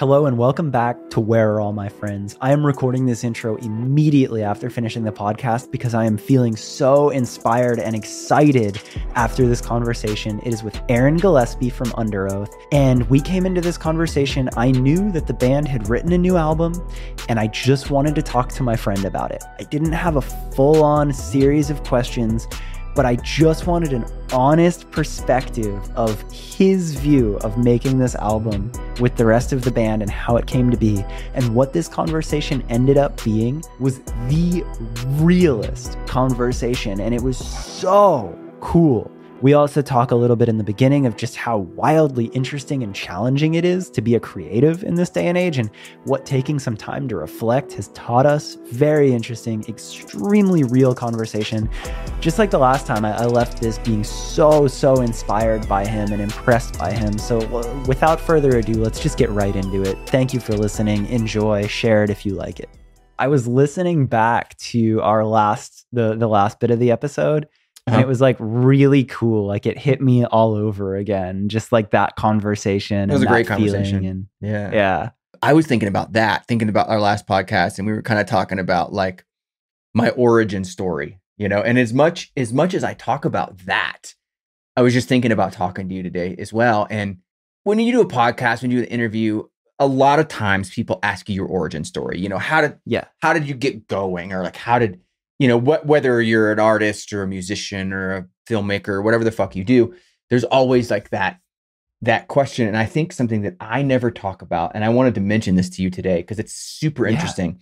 Hello and welcome back to Where Are All My Friends? I am recording this intro immediately after finishing the podcast because I am feeling so inspired and excited after this conversation. It is with Aaron Gillespie from Underoath. And we came into this conversation, I knew that the band had written a new album and I just wanted to talk to my friend about it. I didn't have a full on series of questions but I just wanted an honest perspective of his view of making this album with the rest of the band and how it came to be. And what this conversation ended up being was the realest conversation. And it was so cool. We also talk a little bit in the beginning of just how wildly interesting and challenging it is to be a creative in this day and age and what taking some time to reflect has taught us. Very interesting, extremely real conversation. Just like the last time, I, left this being so, so inspired by him and impressed by him. So without further ado, let's just get right into it. Thank you for listening. Enjoy, share it if you like it. I was listening back to our last the the last bit of the episode uh-huh. and it was like really cool. Like it hit me all over again, just like that conversation. It was a great conversation. And yeah, yeah. I was thinking about that, thinking about our last podcast, and we were kind of talking about like my origin story, you know. And as much as much as I talk about that, I was just thinking about talking to you today as well. And when you do a podcast, when you do an interview, a lot of times people ask you your origin story. You know, how did yeah, how did you get going, or like how did you know what whether you're an artist or a musician or a filmmaker or whatever the fuck you do there's always like that that question and i think something that i never talk about and i wanted to mention this to you today because it's super yeah. interesting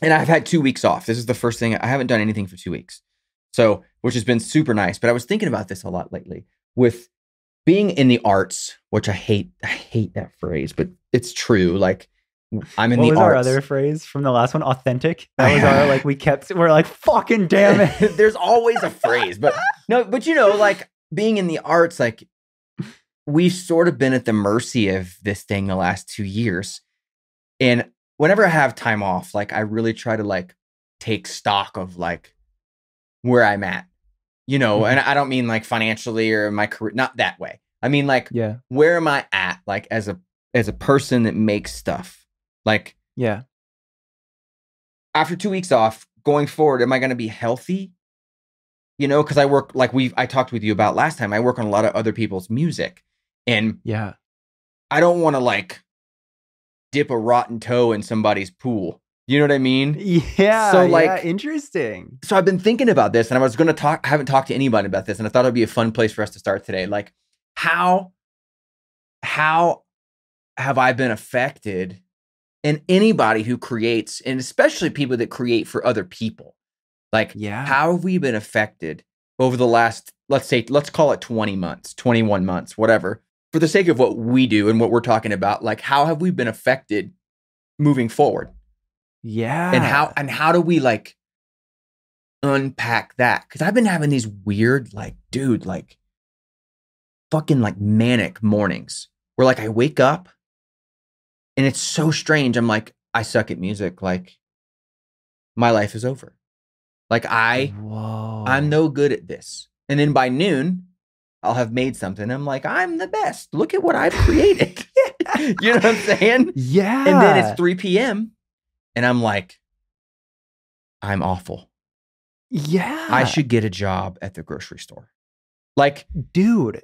and i've had two weeks off this is the first thing i haven't done anything for two weeks so which has been super nice but i was thinking about this a lot lately with being in the arts which i hate i hate that phrase but it's true like I'm in what the was arts. our other phrase from the last one? Authentic. That was our like we kept. We're like fucking damn it. There's always a phrase, but no, but you know, like being in the arts, like we've sort of been at the mercy of this thing the last two years, and whenever I have time off, like I really try to like take stock of like where I'm at, you know, mm-hmm. and I don't mean like financially or my career, not that way. I mean like, yeah, where am I at, like as a as a person that makes stuff like, yeah. After two weeks off, going forward, am I going to be healthy? You know, because I work like we've I talked with you about last time. I work on a lot of other people's music, and yeah, I don't want to like dip a rotten toe in somebody's pool. You know what I mean? Yeah. So like yeah, interesting. So I've been thinking about this and I was gonna talk I haven't talked to anybody about this, and I thought it'd be a fun place for us to start today. Like how how have I been affected and anybody who creates, and especially people that create for other people. Like, yeah. how have we been affected over the last, let's say, let's call it 20 months, 21 months, whatever, for the sake of what we do and what we're talking about? Like, how have we been affected moving forward? Yeah. And how, and how do we like unpack that? Cause I've been having these weird, like, dude, like, fucking like manic mornings where like I wake up and it's so strange. I'm like, I suck at music. Like, my life is over. Like, I, Whoa. I'm no good at this. And then by noon, I'll have made something. I'm like, I'm the best. Look at what I've created. you know what I'm saying? Yeah. And then it's 3 p.m. And I'm like, I'm awful. Yeah. I should get a job at the grocery store. Like, dude,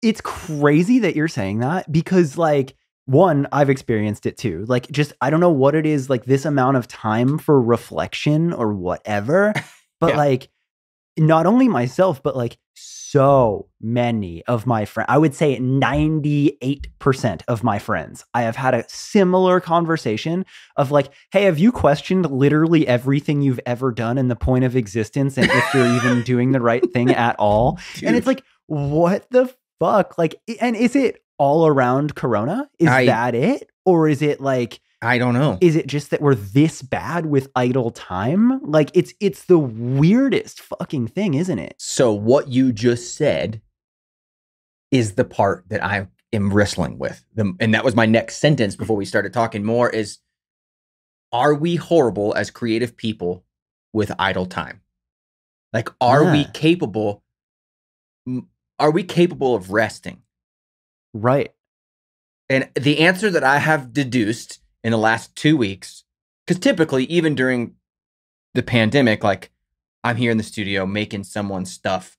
it's crazy that you're saying that because, like, one i've experienced it too like just i don't know what it is like this amount of time for reflection or whatever but yeah. like not only myself but like so many of my friends i would say 98% of my friends i have had a similar conversation of like hey have you questioned literally everything you've ever done in the point of existence and if you're even doing the right thing at all Dude. and it's like what the fuck like and is it all around Corona? Is I, that it? Or is it like I don't know. Is it just that we're this bad with idle time? Like it's it's the weirdest fucking thing, isn't it? So what you just said is the part that I am wrestling with. The, and that was my next sentence before we started talking more is are we horrible as creative people with idle time? Like are yeah. we capable are we capable of resting? Right. And the answer that I have deduced in the last two weeks, because typically, even during the pandemic, like I'm here in the studio making someone's stuff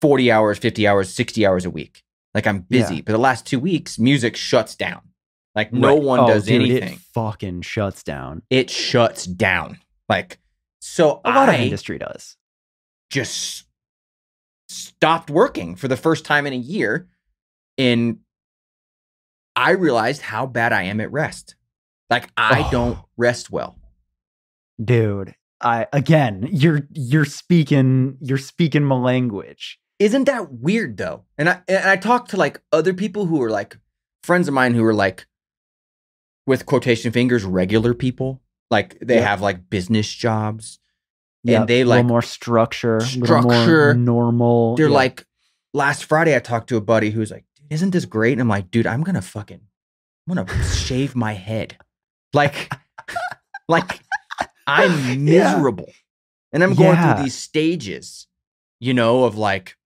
40 hours, 50 hours, 60 hours a week. Like I'm busy. Yeah. But the last two weeks, music shuts down. Like no Right. one Oh, does dude, anything. It fucking shuts down. It shuts down. Like, so A lot I of industry does. just stopped working for the first time in a year. And I realized how bad I am at rest. Like I Oh. don't rest well. Dude, I again, you're you're speaking you're speaking my language. Isn't that weird though? And I and I talked to like other people who are like friends of mine who are like with quotation fingers regular people. Like they Yep. have like business jobs. Yep, And they, like, more structure, structure. more normal. They're like last Friday I talked to a buddy who's like, isn't this great? And I'm like, dude, I'm gonna fucking I'm gonna shave my head. Like like I'm Yeah. miserable. And I'm going Yeah. through these stages, you know, of like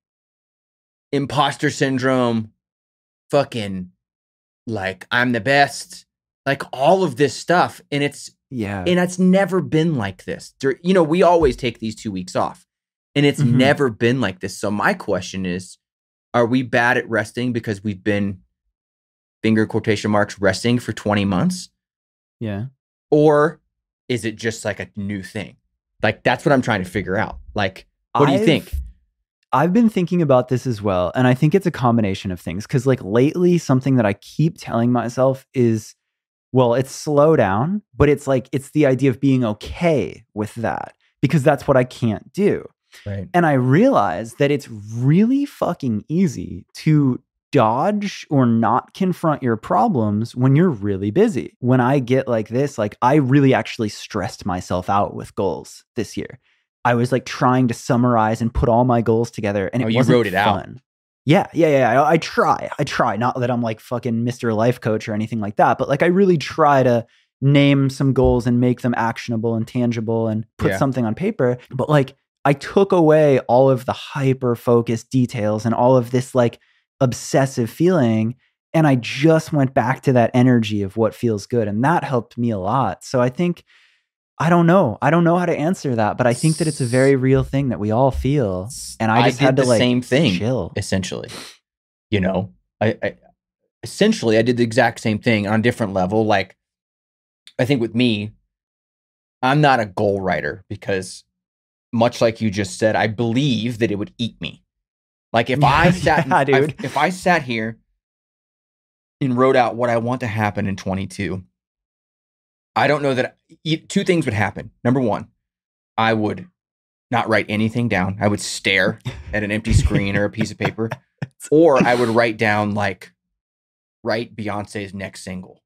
imposter syndrome, fucking like I'm the best, like all of this stuff. And it's yeah, and it's never been like this. You know, we always take these two weeks off, and it's Mhm. never been like this. So my question is, are we bad at resting because we've been finger quotation marks resting for 20 months? yeah. Or is it just like a new thing? Like that's what I'm trying to figure out. Like, what do you think? I've- I've been thinking about this as well. And I think it's a combination of things. Cause like lately, something that I keep telling myself is, well, it's slow down, but it's like, it's the idea of being okay with that because that's what I can't do. Right. And I realized that it's really fucking easy to dodge or not confront your problems when you're really busy. When I get like this, like I really actually stressed myself out with goals this year. I was like trying to summarize and put all my goals together and it Oh, you wasn't wrote it out. Yeah, yeah, yeah. I, I try. I try. Not that I'm like fucking Mr. Life Coach or anything like that, but like I really try to name some goals and make them actionable and tangible and put Yeah. something on paper. But like I took away all of the hyper focused details and all of this like obsessive feeling. And I just went back to that energy of what feels good. And that helped me a lot. So I think, I don't know. I don't know how to answer that, but I think that it's a very real thing that we all feel. And I just did had to the like same thing. chill. essentially. You know, I, I essentially I did the exact same thing on a different level. Like, I think with me, I'm not a goal writer because, much like you just said, I believe that it would eat me. Like if I sat, yeah, if- dude. if I sat here and wrote out what I want to happen in 22, I don't know that two things would happen. Number one, I would not write anything down. I would stare at an empty screen or a piece of paper, or I would write down like write Beyonce's next single.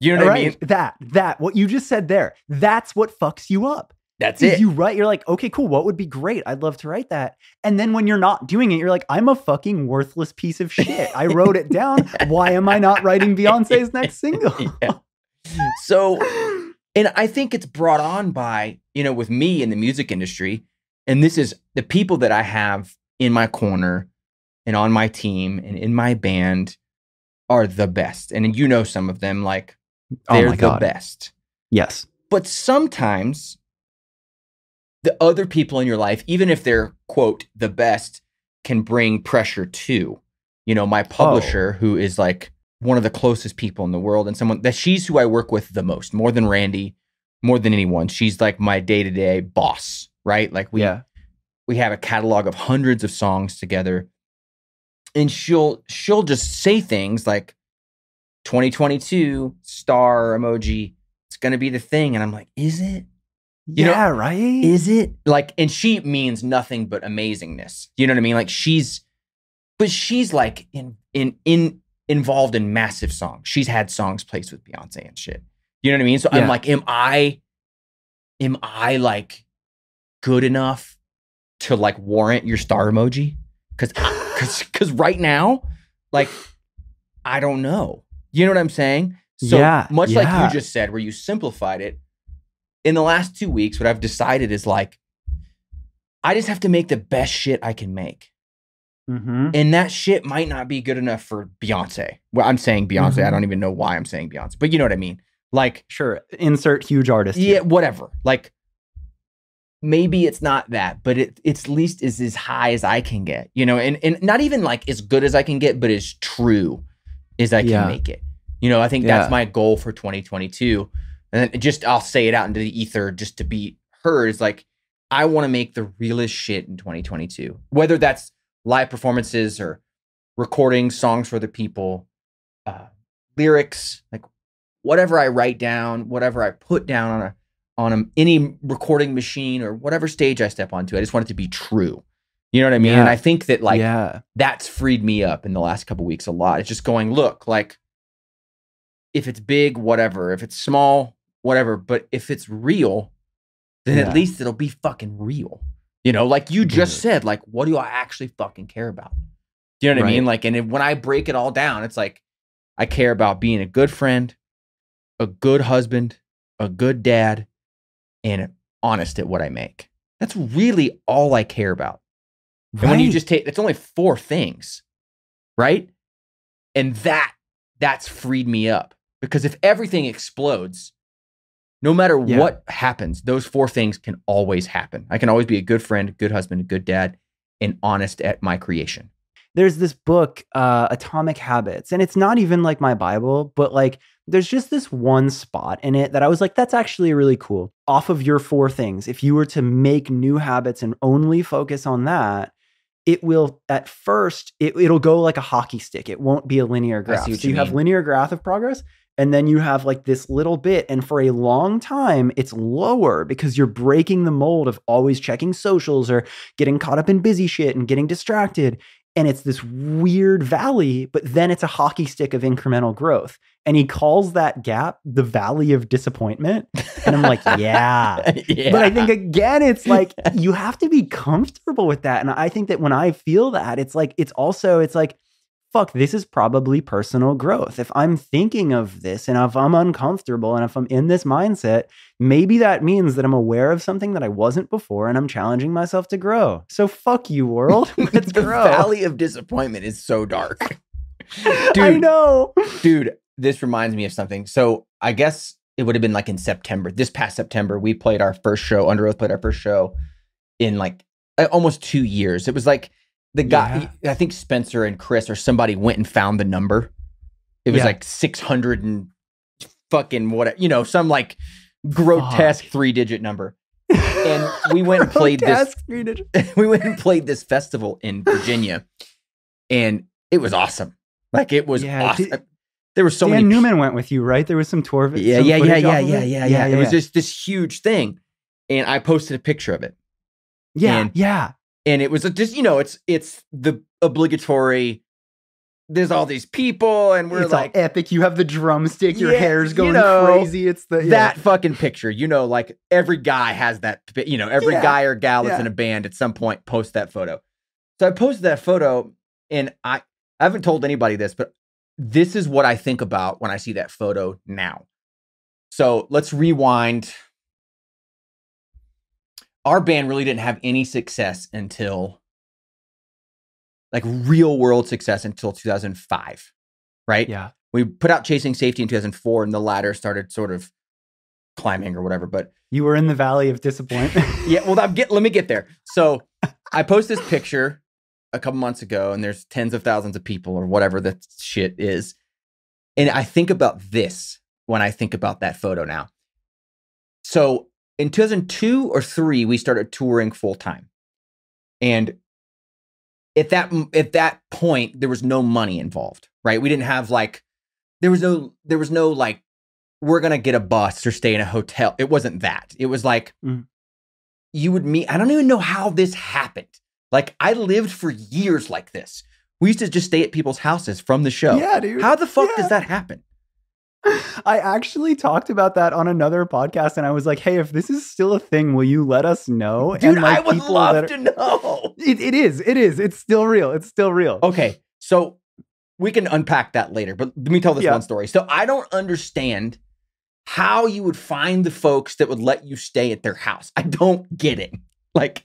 You know what I mean? That, that, what you just said there, that's what fucks you up. That's it. You write, you're like, okay, cool. What would be great? I'd love to write that. And then when you're not doing it, you're like, I'm a fucking worthless piece of shit. I wrote it down. Why am I not writing Beyonce's next single? yeah. So, and I think it's brought on by, you know, with me in the music industry, and this is the people that I have in my corner and on my team and in my band are the best. And you know some of them, like Oh they're my the God. best. Yes. But sometimes the other people in your life, even if they're quote the best, can bring pressure too. You know, my publisher, oh. who is like one of the closest people in the world, and someone that she's who I work with the most, more than Randy, more than anyone. She's like my day to day boss, right? Like we yeah. we have a catalog of hundreds of songs together, and she'll she'll just say things like 2022 star emoji. It's gonna be the thing, and I'm like, is it? You know, yeah, right? is it like and she means nothing but amazingness. You know what i mean? Like she's but she's like in in in involved in massive songs. She's had songs placed with beyonce and shit. You know what i mean? So i'm like am i am i like good enough to like warrant your star emoji? Because because because right now like i don't know. You know what i'm saying? So Yeah, much like you just said where you simplified it in the last two weeks, what I've decided is like, I just have to make the best shit I can make. Mm-hmm. And that shit might not be good enough for Beyonce. Well, I'm saying Beyonce. I Mhm. don't even know why I'm saying Beyonce, but you know what I mean. Like, Sure. Insert huge artist. yeah, here. whatever. Like, maybe it's not that, but it it's at least is as high as I can get, you know, and and not even like as good as I can get, but as true as I can Yeah. make it. You know, I think Yeah. that's my goal for 2022. And then just I'll say it out into the ether just to be heard is like I want to make the realest shit in 2022. Whether that's live performances or recording songs for other people, uh, lyrics, like whatever I write down, whatever I put down on a on a, any recording machine or whatever stage I step onto, I just want it to be true. You know what I mean? Yeah. And I think that like yeah. that's freed me up in the last couple weeks a lot. It's just going, look, like if it's big, whatever. If it's small, whatever. But if it's real, then Yeah. at least it'll be fucking real. You know, like you just Mhm. said, like, what do I actually fucking care about? Do you know what I mean? Like, and if, when I break it all down, it's like I care about being a good friend, a good husband, a good dad, and honest at what I make. That's really all I care about. And when you just take it's only four things, right? And that that's freed me up because if everything explodes, no matter Yeah. what happens, those four things can always happen. I can always be a good friend, good husband, a good dad, and honest at my creation. there's this book, uh, Atomic Habits, and it's not even like my Bible, but like there's just this one spot in it that I was like, that's actually really cool. Off of your four things, if you were to make new habits and only focus on that, it will at first it, it'll go like a hockey stick. It won't be a linear graph. so you you have linear graph of progress, and then you have like this little bit, and for a long time it's lower because you're breaking the mold of always checking socials or getting caught up in busy shit and getting distracted and it's this weird valley, but then it's a hockey stick of incremental growth. And he calls that gap the valley of disappointment. And I'm like, yeah. yeah. But I think again, it's like you have to be comfortable with that. And I think that when I feel that, it's like, it's also, it's like, fuck, this is probably personal growth. If I'm thinking of this and if I'm uncomfortable and if I'm in this mindset, maybe that means that I'm aware of something that I wasn't before and I'm challenging myself to grow. So fuck you, world. Let's the grow. valley of disappointment is so dark. I Dude, know. dude, this reminds me of something. So I guess it would have been like in September, this past September, we played our first show. Underoath played our first show in like almost two years. It was like the guy, I think Spencer and Chris or somebody went and found the number. It was Yeah. like 600 and fucking what, you know, some like grotesque Fuck. three digit number. And we went and played this- Grotesque three digit- we went and played this festival in Virginia, and it was awesome. Like it was Yeah, awesome. did- there were so Dan many. Newman went with you, right? There was some tour. vi- yeah, some yeah, yeah, yeah, yeah, yeah, yeah, It was just this huge thing, and I posted a picture of it, yeah, and- yeah. And it was a- just you know, it's it's the obligatory. There's all these people, and we're it's like all epic. You have the drumstick. Your Yeah, hair's you going know, crazy. It's the yeah. that fucking picture. You know, like every guy has that. You know, every Yeah, guy or gal that's in a band at some point post that photo. So I posted that photo, and I I haven't told anybody this, but this is what I think about when I see that photo now. So let's rewind. Our band really didn't have any success until like real world success until 2005, right? Yeah. we put out Chasing Safety in 2004, and the ladder started sort of climbing or whatever. But You were in the valley of disappointment. yeah, well, I'm get, let me get there. So I post this picture a couple months ago, and there's tens of thousands of people or whatever that shit is. And I think about this when I think about that photo now. So in 2002 or three, we started touring full time, and at that at that point, there was no money involved, right? We didn't have like there was no there was no like we're gonna get a bus or stay in a hotel. It wasn't that. It was like Mm. you would meet. I don't even know how this happened. Like I lived for years like this. We used to just stay at people's houses from the show. yeah, dude. How the fuck Yeah. does that happen? I actually talked about that on another podcast, and I was like, "Hey, if this is still a thing, will you let us know?" Dude, and like I would love are- to know. It, it is. It is. It's still real. It's still real. Okay, so we can unpack that later, but let me tell this Yeah. one story. So I don't understand how you would find the folks that would let you stay at their house. I don't get it. Like,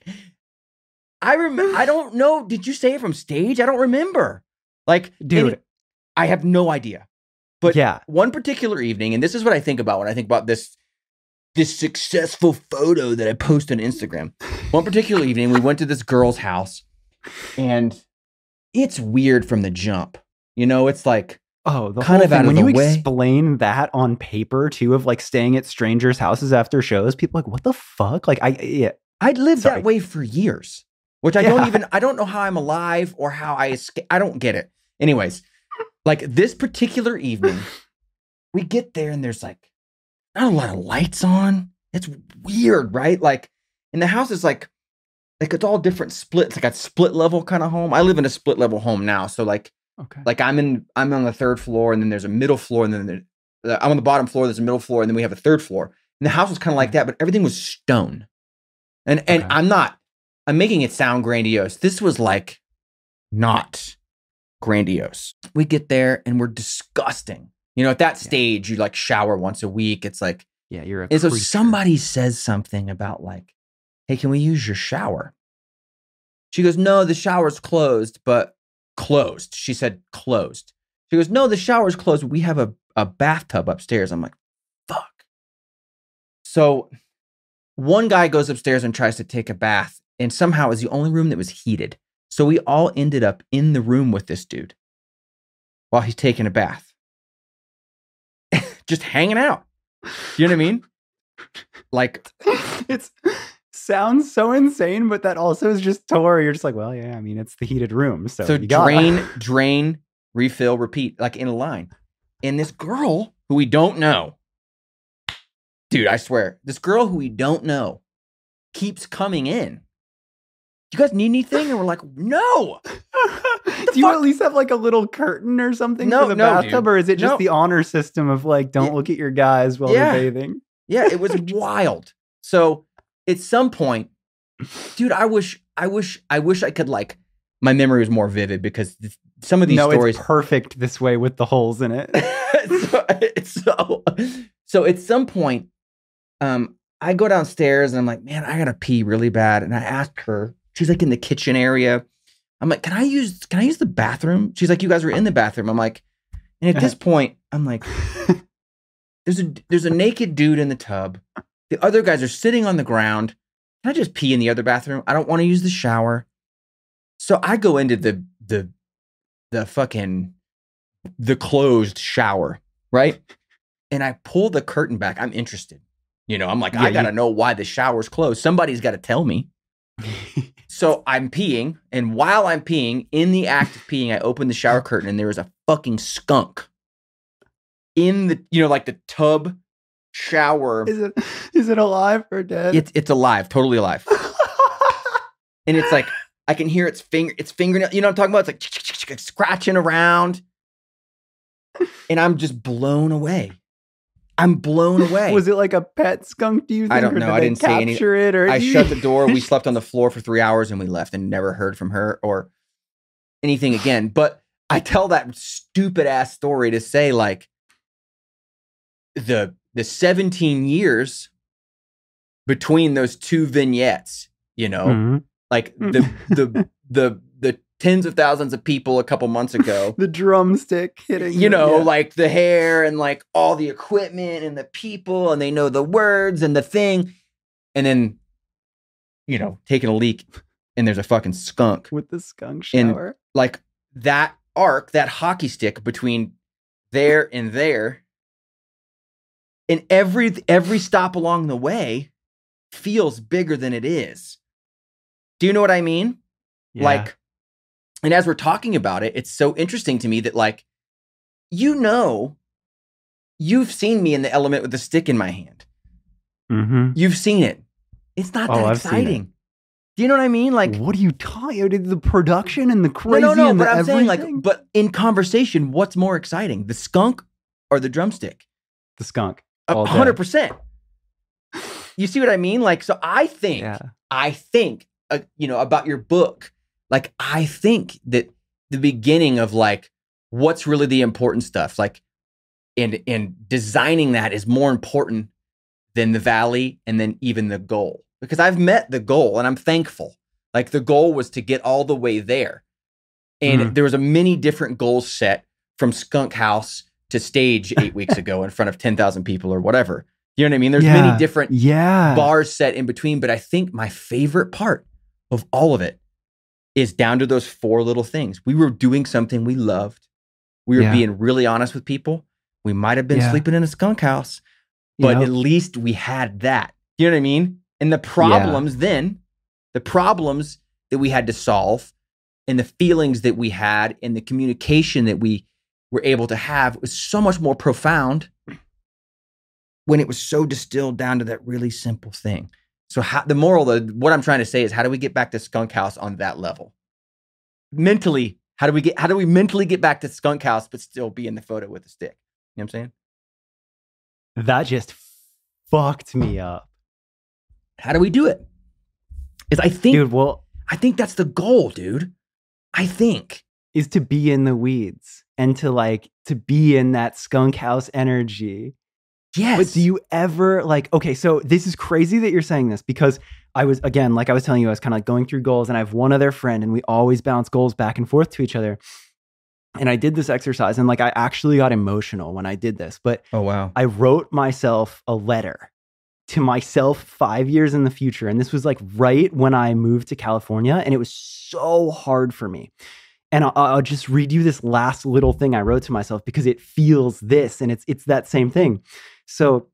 I remember. I don't know. Did you say it from stage? I don't remember. Like, Dude. and I have no idea. But yeah. one particular evening, and this is what I think about when I think about this this successful photo that I post on Instagram. One particular evening, we went to this girl's house, and it's weird from the jump. You know, it's like Oh, the kind of out thing. of when you way. explain that on paper too, of like staying at strangers' houses after shows, people are like, what the fuck? Like, I yeah, I'd lived Sorry. that way for years, which I don't even I don't know how I'm alive or how I escape. I don't get it. Anyways, like this particular evening, we get there and there's like not a lot of lights on. It's weird, right? Like, and the house is like like it's all different splits, like a split level kind of home. I live in a split level home now, so like okay, like I'm in I'm on the third floor, and then there's a middle floor, and then there, I'm on the bottom floor. There's a middle floor, and then we have a third floor. And the house was kind of like mm-hmm. that, but everything was stone. And and Okay. I'm not I'm making it sound grandiose. This was like not grandiose. We get there and we're disgusting. You know, at that stage, you like shower once a week. It's like, yeah, you're a and so somebody says something about like, hey, can we use your shower? She goes, no, the shower's closed, but closed. She said closed. She goes, no, the shower's closed. We have a, a bathtub upstairs. I'm like, fuck. So one guy goes upstairs and tries to take a bath, and somehow was the only room that was heated. So we all ended up in the room with this dude while he's taking a bath. Just hanging out. You know what I mean? Like, it's sounds so insane, but that also is just Tor. You're just like, well, yeah, I mean, it's the heated room, so, so drain, drain, refill, repeat, like in a line. And this girl who we don't know, dude, I swear, this girl who we don't know keeps coming in. You guys need anything? And we're like, no. Do you fuck? at least have like a little curtain or something No, for the no, bathtub, dude. or is it just No. the honor system of like, don't Yeah. look at your guys while Yeah. they're bathing? Yeah, it was wild. So at some point, dude, I wish, I wish, I wish I could like, my memory was more vivid because th- some of these no, stories. it's perfect this way with the holes in it. so, so, so at some point, um, I go downstairs and I'm like, man, I gotta pee really bad. And I asked her, she's like in the kitchen area. I'm like, can I use can I use the bathroom? She's like, you guys were in the bathroom. I'm like, and at this point, I'm like, there's a there's a naked dude in the tub. The other guys are sitting on the ground. Can I just pee in the other bathroom? I don't want to use the shower. So I go into the the the fucking the closed shower, right? And I pull the curtain back. I'm interested. You know, I'm like, Yeah, I gotta know why the shower's closed. Somebody's got to tell me. So I'm peeing, and while I'm peeing, in the act of peeing, I open the shower curtain, and there is a fucking skunk in the, you know, like the tub shower. is it is it alive or dead? It's it's alive, totally alive, and it's like I can hear its finger, its fingernail. You know what I'm talking about? It's like scratching around, and I'm just blown away. I'm blown away. Was it like a pet skunk? Do you think? I don't or know. did I didn't see any- capture it, or I shut the door. We slept on the floor for three hours and we left and never heard from her or anything again. But I tell that stupid ass story to say like the the 17 years between those two vignettes, you know, Mhm. like the the the the tens of thousands of people a couple months ago the drumstick hitting. you know, yeah. like the hair and like all the equipment and the people, and they know the words and the thing. And then, you know, taking a leak and there's a fucking skunk. with the skunk shower. Like that arc, that hockey stick between there and there. And every every stop along the way feels bigger than it is. Do you know what I mean? Yeah. Like, and as we're talking about it, it's so interesting to me that, like, you know, you've seen me in the element with the stick in my hand. Mhm. You've seen it. It's not Oh, that I've exciting. Do you know what I mean? Like, what are you talking? about? The production and the crazy. no, no. and the But I'm saying, like, but in conversation, what's more exciting, the skunk or the drumstick? the skunk. A All day. hundred percent. You see what I mean? Like, so I think Yeah. I think, uh, you know, about your book. Like, I think that the beginning of like what's really the important stuff, like, and and designing that is more important than the valley and then even the goal because I've met the goal and I'm thankful. Like the goal was to get all the way there. And Mhm. there was a many different goals set from Skunk House to stage eight weeks ago in front of 10,000 people or whatever. You know what I mean? There's Yeah. many different Yeah. bars set in between, but I think my favorite part of all of it is down to those four little things. We were doing something we loved. We were Yeah. being really honest with people. We might have been Yeah. sleeping in a skunk house, but Yep. at least we had that. You know what I mean? And the problems then, the problems that we had to solve and the feelings that we had and the communication that we were able to have was so much more profound when it was so distilled down to that really simple thing. So how, the moral of what I'm trying to say is how do we get back to skunk house on that level? Mentally, how do we get how do we mentally get back to skunk house but still be in the photo with a stick? You know what I'm saying? that just fucked me up. How do we do it? Is I think Dude, well, I think that's the goal, dude. I think. is to be in the weeds and to like to be in that skunk house energy. Yes. But do you ever like okay, so this is crazy that you're saying this because I was again, like I was telling you, I was kind of like going through goals and I have one other friend and we always bounce goals back and forth to each other. And I did this exercise and like I actually got emotional when I did this, but Oh wow. I wrote myself a letter to myself five years in the future. And this was like right when I moved to California. And it was so hard for me. And I'll, I'll just read you this last little thing I wrote to myself because it feels this and it's it's that same thing. So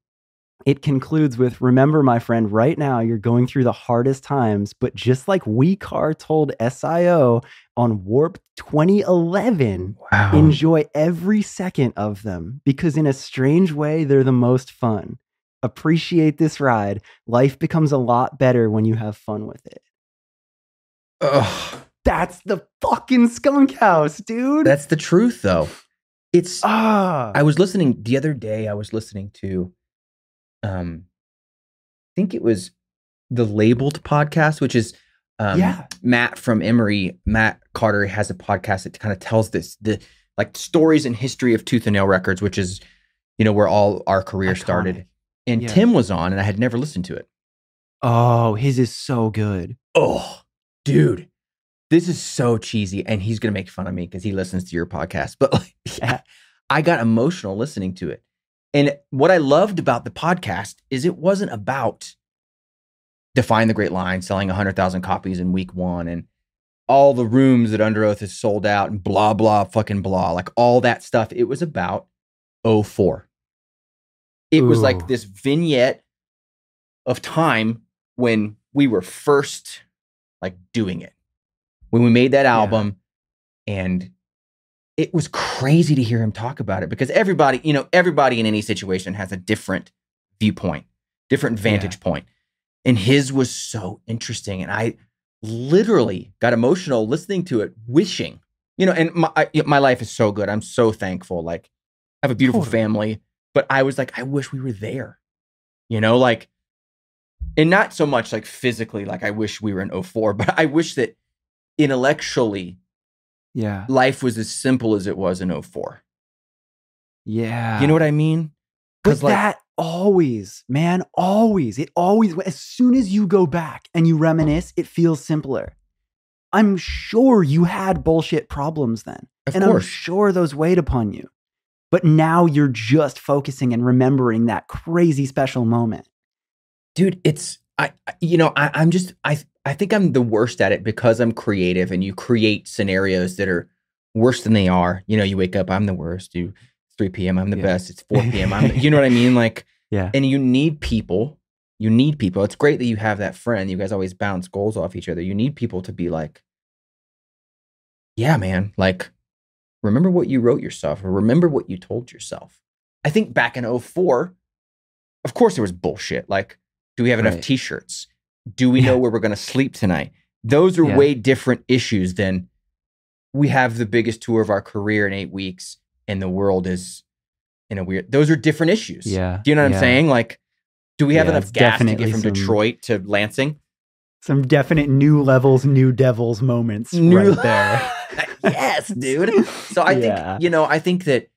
it concludes with remember my friend right now you're going through the hardest times but just like we car told SIO on warp 2011 Wow. Enjoy every second of them because, in a strange way, they're the most fun. Appreciate this ride. Life becomes a lot better when you have fun with it. Ugh. That's the fucking skunk house, dude. That's the truth though. It's ah, I was listening the other day. I was listening to, um, I think it was the Labeled podcast, which is um, Yeah. Matt from Emery. Matt Carter has a podcast that kind of tells this the like stories and history of Tooth and Nail Records, which is you know where all our career started. And Yeah. Tim was on, and I had never listened to it. oh, his is so good. Oh, dude, this is so cheesy, and he's gonna make fun of me because he listens to your podcast. But like, Yeah. I got emotional listening to it, and what I loved about the podcast is it wasn't about define the great line, selling hundred thousand copies in week one, and all the rooms that Underoath is sold out, and blah blah fucking blah, like all that stuff. It was about 04. It was like this vignette of time when we were first like doing it. When we made that Yeah. album and it was crazy to hear him talk about it because everybody, you know, everybody in any situation has a different viewpoint, different vantage point. And his was so interesting and I literally got emotional listening to it wishing, you know, and my I, my life is so good. I'm so thankful like I have a beautiful Totally. family, but I was like I wish we were there. You know, like and not so much like physically like I wish we were in 04, but I wish that intellectually Yeah. life was as simple as it was in 04. Yeah. You know what I mean? Because like- that always, man, always, it always, as soon as you go back and you reminisce, it feels simpler. I'm sure you had bullshit problems then. Of and I'm sure those weighed upon you. But now you're just focusing and remembering that crazy special moment. dude it's i you know I, i'm just i i think i'm the worst at it because i'm creative and you create scenarios that are worse than they are. You know you wake up i'm the worst you 3 p.m i'm the Yeah. best. It's 4 p.m i'm the, you know what i mean? Like Yeah. and you need people you need people. It's great that you have that friend. You guys always bounce goals off each other. You need people to be like yeah man like remember what you wrote yourself or remember what you told yourself. I think back in 04 of course there was bullshit. Like do we have enough Right. t-shirts do we know where we're going to sleep tonight those are Yeah. way different issues than we have the biggest tour of our career in eight weeks and the world is in a weird those are different issues Yeah. do you know what yeah. I'm saying? Like, do we have Yeah, enough gas to get from some- Detroit to Lansing? Some definite new levels, new devils moments right there. yes, dude. So I Yeah. think, you know, I think that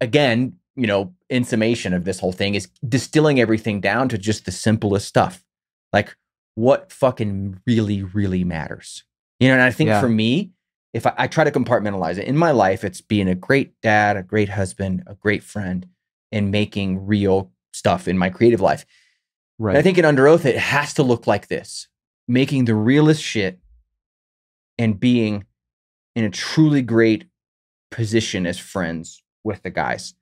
again, you know, in summation of this whole thing is distilling everything down to just the simplest stuff. Like, what fucking really, really matters. You know, and I think Yeah. for me, if I, I try to compartmentalize it in my life, it's being a great dad, a great husband, a great friend, and making real stuff in my creative life. Right. And I think in Underoath, it has to look like this making the realest shit and being in a truly great position as friends with the guys.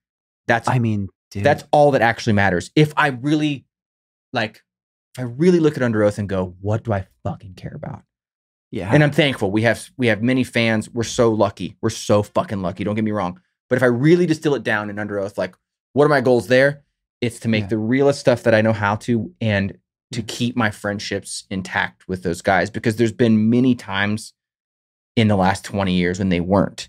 That's I mean, dude. that's all that actually matters. If I really like, if I really look at Underoath and go, what do I fucking care about? yeah. And I'm thankful. We have we have many fans. We're so lucky. We're so fucking lucky. Don't get me wrong. But if I really distill it down in Underoath, like, what are my goals there? It's to make Yeah. the realest stuff that I know how to and to keep my friendships intact with those guys because there's been many times in the last 20 years when they weren't.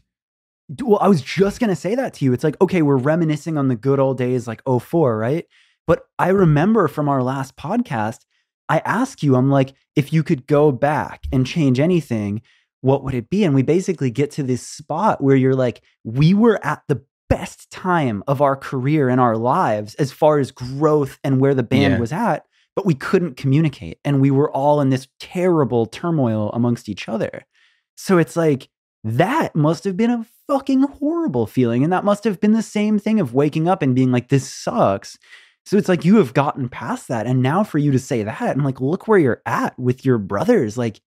Well, I was just going to say that to you. It's like, okay, we're reminiscing on the good old days like 04, right? But I remember from our last podcast, I asked you, I'm like, if you could go back and change anything, what would it be? And we basically get to this spot where you're like, we were at the best time of our career and our lives as far as growth and where the band Yeah. was at, but we couldn't communicate. And we were all in this terrible turmoil amongst each other. So it's like, that must have been a fucking horrible feeling. And that must have been the same thing of waking up and being like, this sucks. So it's like you have gotten past that. And now for you to say that and like, look where you're at with your brothers, like,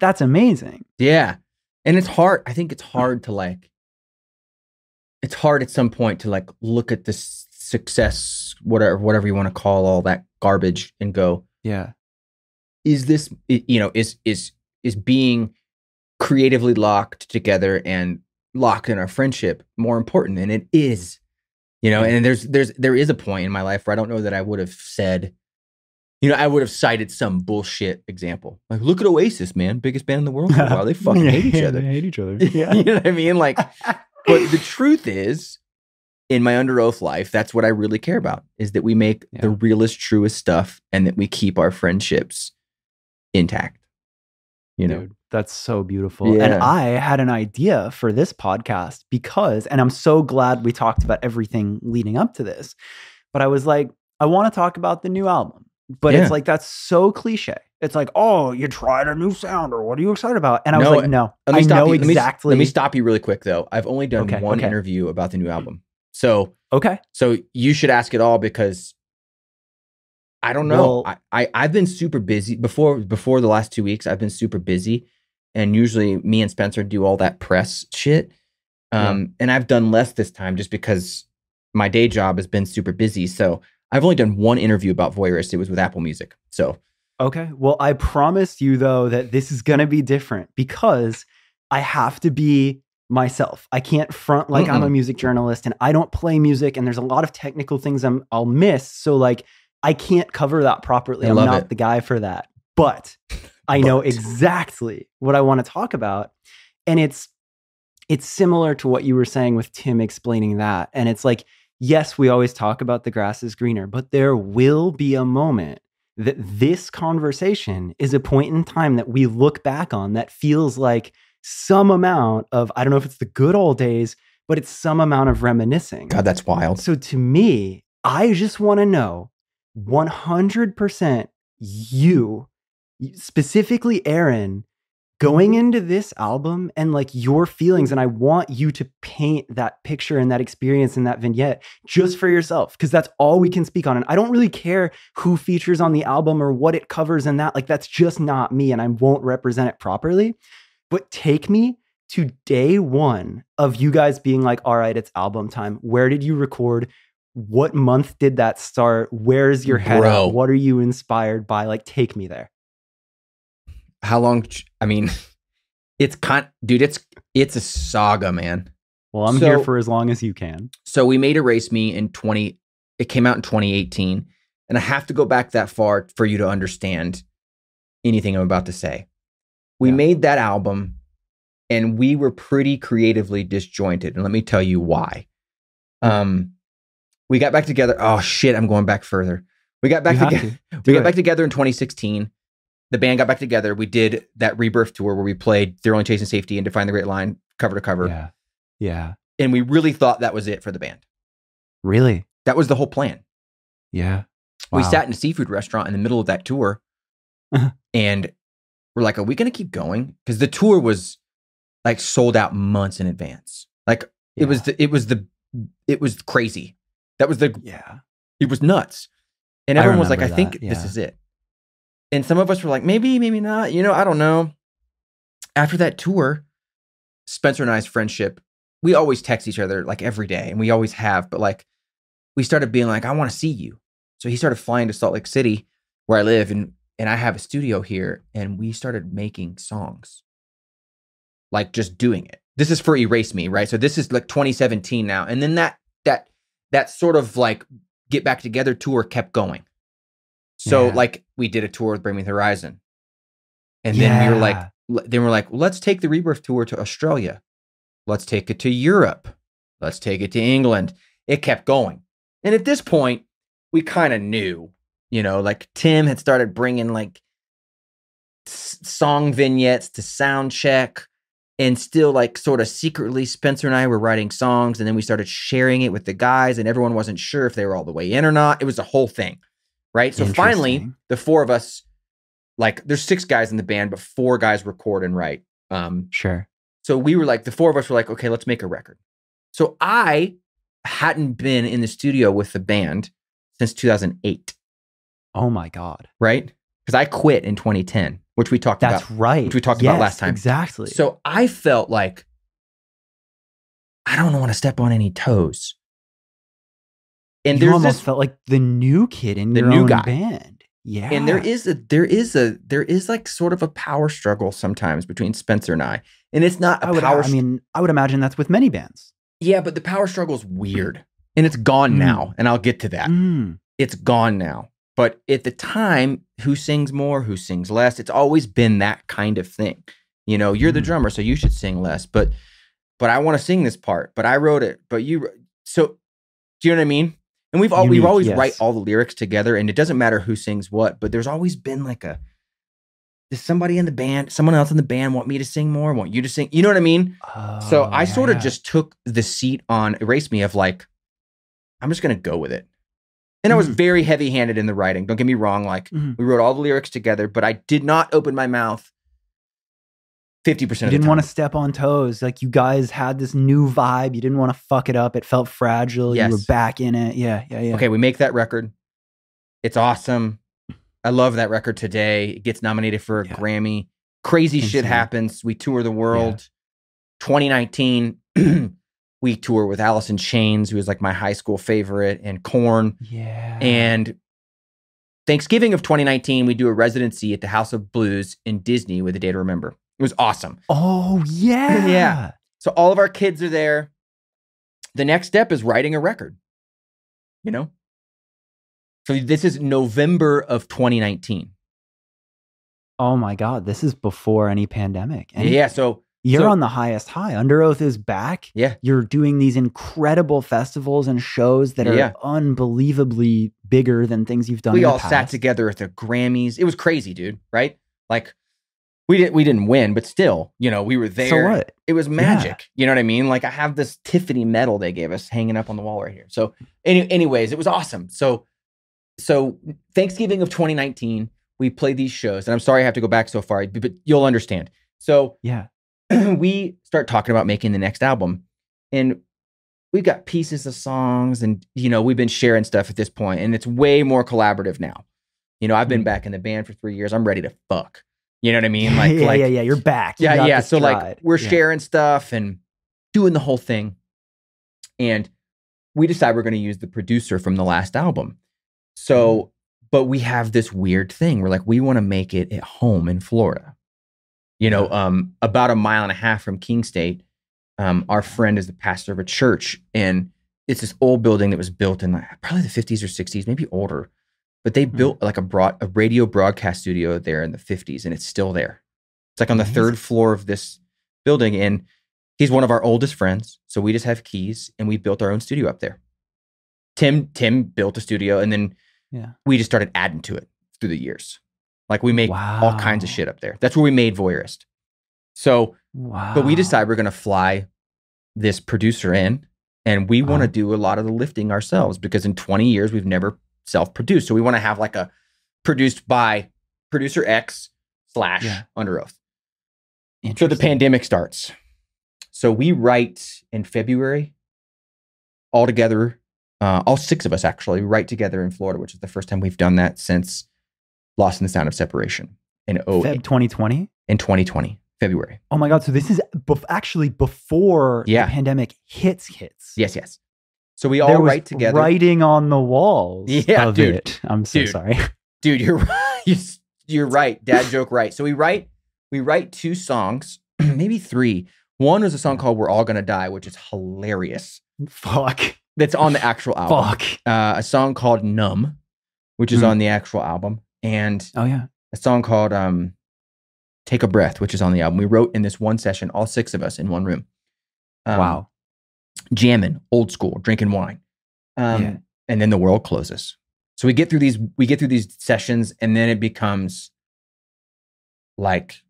that's amazing. Yeah. And it's hard. I think it's mm. hard to like, it's hard at some point to like look at this success, whatever, whatever you want to call all that garbage and go, Yeah. is this, you know, is, is, is being creatively locked together and locked in our friendship more important? And it is, you know, mm-hmm. and there's, there's, there is a point in my life where I don't know that I would have said, you know, I would have cited some bullshit example. Like, look at Oasis, man, biggest band in the world. while. they fucking hate each other. hate each other. yeah you know what I mean? Like, but the truth is, in my Underoath life, that's what I really care about is that we make the realest, truest stuff and that we keep our friendships intact. You know? Dude, that's so beautiful. And I had an idea for this podcast because, and I'm so glad we talked about everything leading up to this, but I was like, I want to talk about the new album. But Yeah. it's like, that's so cliche. It's like, oh, you tried a new sound, or what are you excited about? And I was like, no, Let me I stop know you. Let me- exactly. Let me, stop you really quick though. I've only done Okay, one okay. interview about the new album. So Okay. so you should ask it all because I don't know. Well- I, I I've been super busy before before the last two weeks. I've been super busy, and usually me and Spencer do all that press shit. Um, and I've done less this time just because my day job has been super busy. So I've only done one interview about Voyeurist. It was with Apple Music. So Okay. Well, I promise you though that this is going to be different because I have to be myself. I can't front like I'm a music journalist and I don't play music and there's a lot of technical things I'm I'll miss. So like I can't cover that properly. I I'm not it. the guy for that. But I know exactly what I want to talk about and it's it's similar to what you were saying with Tim explaining that. And it's like yes, we always talk about the grass is greener, but there will be a moment that this conversation is a point in time that we look back on that feels like some amount of, I don't know if it's the good old days, but it's some amount of reminiscing. God, that's wild. So to me, I just want to know 100% you, specifically Aaron, going mm-hmm. into this album and like your feelings. And I want you to paint that picture and that experience and that vignette just for yourself, because that's all we can speak on. And I don't really care who features on the album or what it covers and that. Like, that's just not me. And I won't represent it properly. But take me to day one of you guys being like, all right, it's album time. Where did you record? What month did that start? Where is your head Bro. at? What are you inspired by? Like, take me there. How long? I mean, it's kind, dude. It's it's a saga, man. Well, I'm here for as long as you can. So we made Erase Me in 20, it came out in 2018. And I have to go back that far for you to understand anything I'm about to say. We Yeah. made that album and we were pretty creatively disjointed. And let me tell you why. Um, we got back together. Oh shit, I'm going back further. We got back together. to. We got it. back together in 2016. The band got back together. We did that rebirth tour where we played They're Only Chasing Safety and Define the Great Line cover to cover. Yeah. Yeah. And we really thought that was it for the band. Really? That was the whole plan. Yeah. We sat in a seafood restaurant in the middle of that tour and we're like, are we going to keep going? Because the tour was like sold out months in advance. Like it was, the, it was the, it was crazy. That was the, yeah. it was nuts. And everyone was like, I remember think that, this is it. And some of us were like, maybe, maybe not. You know, I don't know. After that tour, Spencer and I's friendship, we always text each other like every day, and we always have, but like we started being like, I want to see you. So he started flying to Salt Lake City, where I live, and and I have a studio here, and we started making songs. Like just doing it. This is for Erase Me, right? So this is like 2017 now. And then that that that sort of like get back together tour kept going. So Yeah. like we did a tour with Bring Me the Horizon. And then we were like, Yeah. then we're like, let's take the Rebirth tour to Australia. Let's take it to Europe. Let's take it to England. It kept going. And at this point, we kind of knew, you know, like Tim had started bringing like s- song vignettes to sound check and still like sort of secretly Spencer and I were writing songs and then we started sharing it with the guys and everyone wasn't sure if they were all the way in or not. It was a whole thing. Right? So finally, the four of us like there's six guys in the band but four guys record and write. Um Sure. so we were like, the four of us were like, okay, let's make a record. So I hadn't been in the studio with the band since 2008, Oh my God. right? Because I quit in 2010, which we talked That's about. right. which we talked about last time. Exactly. So I felt like I don't want to step on any toes. And you there's almost this, felt like the new kid in The your new own guy. band. Yeah. and there is a there is a there is like sort of a power struggle sometimes between Spencer and I, and it's not a I would. power. I mean, I would imagine that's with many bands. yeah, but the power struggle is weird, and it's gone Mm. now, and I'll get to that. Mm. it's gone now. But at the time, who sings more, who sings less? It's always been that kind of thing. You know, you're the Mm. drummer, so you should sing less. But but I want to sing this part. But I wrote it. But you so do you know what I mean? And we've all we've always yes. write all the lyrics together, and it doesn't matter who sings what, but there's always been like a does somebody in the band, someone else in the band want me to sing more, want you to sing? You know what I mean? So Oh, I sort of yeah. just took the seat on Erase Me of like, I'm just gonna go with it. And I was Mhm. very heavy handed in the writing. Don't get me wrong. Like Mhm. we wrote all the lyrics together, but I did not open my mouth 50% You of the didn't want to step on toes. Like you guys had this new vibe. You didn't want to fuck it up. It felt fragile. You were back in it. Yeah, yeah, yeah. Okay, we make that record. It's awesome. I love that record today. It gets nominated for a Yeah. Grammy. Crazy shit happens. We tour the world. 2019, we tour with Alice in Chains, who is like my high school favorite, and Korn. Yeah. And Thanksgiving of 2019, we do a residency at the House of Blues in Disney with a day to remember. It was awesome. oh yeah, Yeah. So all of our kids are there. The next step is writing a record. You know? So this is November of 2019. Oh my god, this is before any pandemic. And yeah. So you're so- on the highest high. Underoath is back. yeah. You're doing these incredible festivals and shows that are Yeah. unbelievably bigger than things you've done. we in the all sat together at the Grammys. It was crazy, dude. Right? Like we didn't we didn't win, but still, you know, we were there. So what? It was magic. You know what I mean? Like I have this Tiffany medal they gave us hanging up on the wall right here. So, any, anyways, it was awesome. So, so Thanksgiving of 2019, we played these shows, and I'm sorry I have to go back so far, but you'll understand. So Yeah. we start talking about making the next album, and we've got pieces of songs, and you know we've been sharing stuff at this point, and it's way more collaborative now. You know, I've been Mm. back in the band for three years. I'm ready to fuck. You know what I mean? Like, yeah, like yeah, yeah. You're back. You yeah, yeah. So like we're Yeah. sharing stuff and doing the whole thing. And we decide we're going to use the producer from the last album. So, Mm-hmm. but we have this weird thing. We're like, we want to make it at home in Florida. You know, um, about a mile and a half from Kingstate, um, our friend is the pastor of a church, and it's this old building that was built in like, probably the 50s or 60s, maybe older. But they Hmm. built like a broad a radio broadcast studio there in the 50s, and it's still there. It's like on the Amazing. third floor of this building, and he's one of our oldest friends. So we just have keys, and we built our own studio up there. Tim Tim built a studio, and then Yeah. we just started adding to it through the years. Like we make all kinds of shit up there. That's where we made Voyeurist. So, Wow. but we decide we're going to fly this producer in, and we want to Uh-huh. do a lot of the lifting ourselves because in 20 years we've never self-produced. So we want to have like a produced by producer X slash Yeah. Underoath. So the pandemic starts. So we write in February all together, uh, all six of us actually write together in Florida, which is the first time we've done that since Lost in the Sound of Separation in, oh, Feb 2020. in 2020, February. Oh my god! So this is bef- actually before Yeah. the pandemic hits hits. Yes, yes. So we all write together. writing on the walls. Yeah, of dude. it. I'm so Dude. sorry. Dude, you're right. You're- right. Dad joke right. So we write we write two songs, maybe three. One was a song called "We're All Gonna Die," which is hilarious. Fuck. That's on the actual album. Fuck. uh, a song called "Numb," which is Mhm. on the actual album, and Oh yeah. a song called um, "Take a Breath," which is on the album. We wrote in this one session, all six of us in one room. Um, wow. Jamming, old school, drinking wine, um, Yeah. and then the world closes. So we get through these, we get through these sessions, and then it becomes like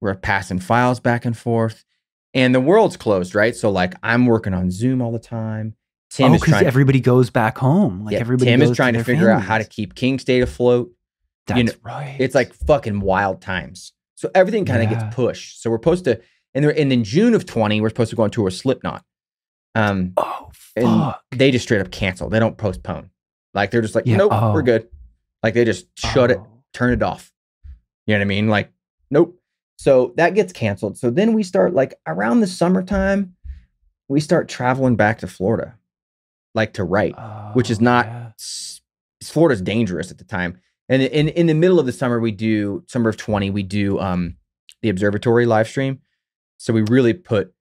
we're passing files back and forth, and the world's closed, right? So like I'm working on Zoom all the time. Tim oh, because trying. everybody goes back home. Like yeah, everybody. Tim is trying to, their figure out how to keep Kingstate afloat. That's know, right. It's like fucking wild times. So everything kind of Yeah. gets pushed. So we're supposed to, and, there, and in June of 20, we're supposed to go on tour with Slipknot. Um, oh and they just straight up cancel. They don't postpone. Like they're just like, Yeah, nope, oh. we're good. Like they just shut it, Oh. turn it off. You know what I mean? Like, nope. So that gets canceled. So then we start like around the summertime, we start traveling back to Florida, like to write. which is Oh, not- yeah. Florida's dangerous at the time. And in in the middle of the summer, we do summer of 20, we do um the observatory live stream. So we really put,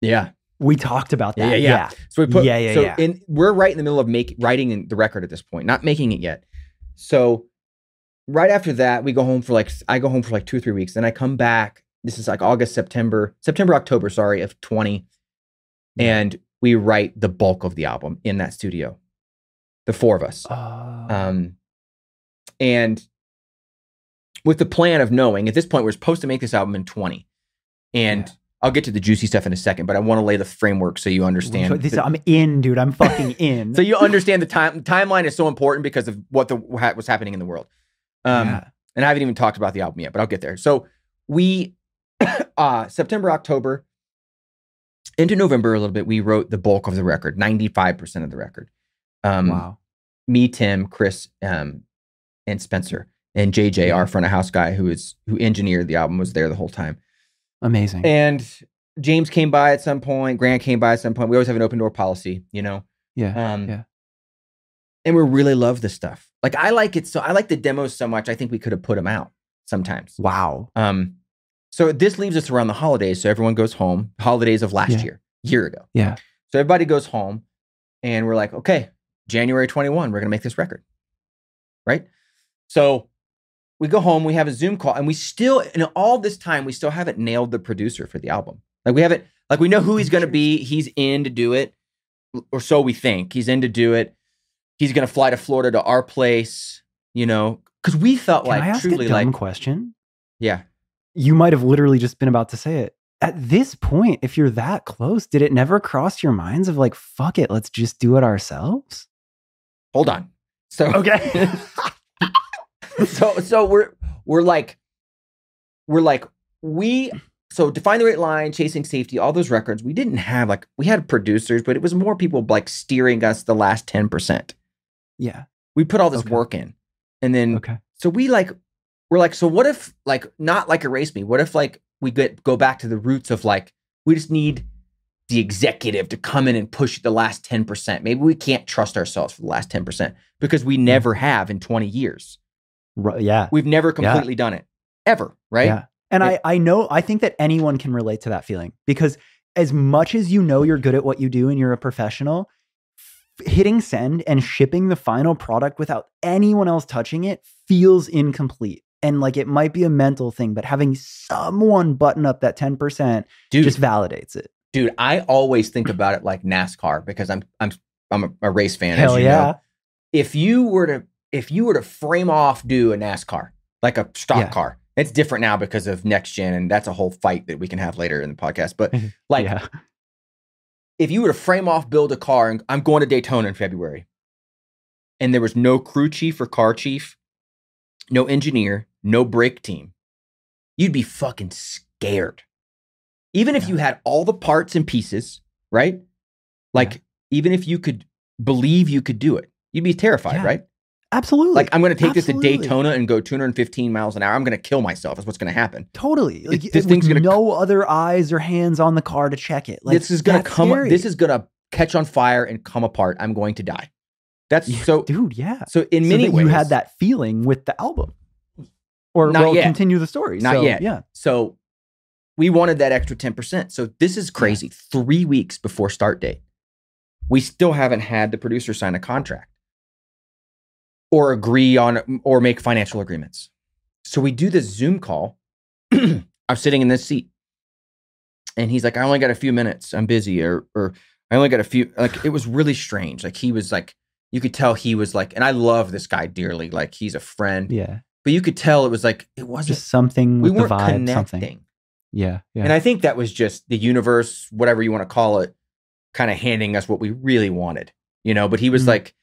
yeah. We talked about Yeah, that. yeah, yeah. So we put, Yeah, yeah, so yeah. in we're right in the middle of make, writing the record at this point, not making it yet. So right after that, we go home for like I go home for like two or three weeks. Then I come back. This is like August, September, September, October, sorry, of 20. And we write the bulk of the album in that studio. The four of us. Oh. Um, and with the plan of knowing at this point, we're supposed to make this album in 20. And Yeah. I'll get to the juicy stuff in a second, but I want to lay the framework so you understand. This, the- I'm in, dude. I'm fucking in. so you understand the time timeline is so important because of what the what was happening in the world. Um, Yeah. and I haven't even talked about the album yet, but I'll get there. So we uh September, October, into November a little bit, we wrote the bulk of the record, 95% of the record. Um wow. me, Tim, Chris, um, and Spencer. And JJ, our front of house guy who is who engineered the album, was there the whole time. Amazing. And James came by at some point, Grant came by at some point. We always have an open door policy, you know. yeah. Um, yeah. and we really love the stuff. Like I like it so I like the demos so much. I think we could have put them out sometimes. Wow. Um, so this leaves us around the holidays. So everyone goes home. Holidays of last Yeah. year, year ago. Yeah. So everybody goes home, and we're like, okay, January twenty one, we're gonna make this record, right? So we go home. We have a Zoom call, and we still, in all this time, we still haven't nailed the producer for the album. Like we haven't, like we know who he's gonna be. He's in to do it, or so we think. He's in to do it. He's gonna fly to Florida to our place, you know, because we felt Can like I ask truly a dumb like, question? yeah. You might have literally just been about to say it. At this point, if you're that close, did it never cross your minds of like, fuck it, let's just do it ourselves? Hold on. So Okay. so so we're we're like we're like we so define the great line chasing safety all those records we didn't have like we had producers but it was more people like steering us the last 10% yeah. we put all this Okay. work in and then Okay. so we like we're like so what if like not like erase me what if like we get go back to the roots of like we just need the executive to come in and push the last 10% maybe we can't trust ourselves for the last 10% because we hmm. never have in 20 years Yeah. We've never completely done it ever, right? Yeah. And It- I, I know, I think that anyone can relate to that feeling because as much as you know you're good at what you do and you're a professional, hitting send and shipping the final product without anyone else touching it feels incomplete. And like it might be a mental thing, but having someone button up that 10% Dude, just validates it. dude, I always think about it like NASCAR because I'm I'm I'm a, race fan. Hell as you yeah. Know. If you were to if you were to frame off do a NASCAR like a stock Yeah. car, it's different now because of next gen, and that's a whole fight that we can have later in the podcast. But like, yeah. if you were to frame off build a car, and I'm going to Daytona in February, and there was no crew chief or car chief, no engineer, no brake team, you'd be fucking scared. Even if Yeah. you had all the parts and pieces, right? Like, even if you could believe you could do it, you'd be terrified, right? Absolutely. Like, I'm going to take this to Daytona and go 215 miles an hour. I'm going to kill myself. Is what's going to happen. Totally. Like It- this thing's gonna no other eyes or hands on the car to check it. Like this is going to come. scary. This is going to catch on fire and come apart. I'm going to die. That's Yeah, so. dude. Yeah. So in So many ways, you had that feeling with the album, or Not well, yet. continue the story. Not So, yet. Yeah. So we wanted that extra 10%. So this is crazy. Three weeks before start date, we still haven't had the producer sign a contract or agree on or make financial agreements. So we do this Zoom call. I'm sitting in this seat. And he's like, I only got a few minutes. I'm busy. Or or I only got a few like it was really strange. Like he was like, you could tell he was like, and I love this guy dearly. Like he's a friend. Yeah. But you could tell it was like it wasn't Just something we weren't vibe. connecting. Something. Yeah. Yeah. And I think that was just the universe, whatever you want to call it, kind of handing us what we really wanted, you know. But he was Mhm. like,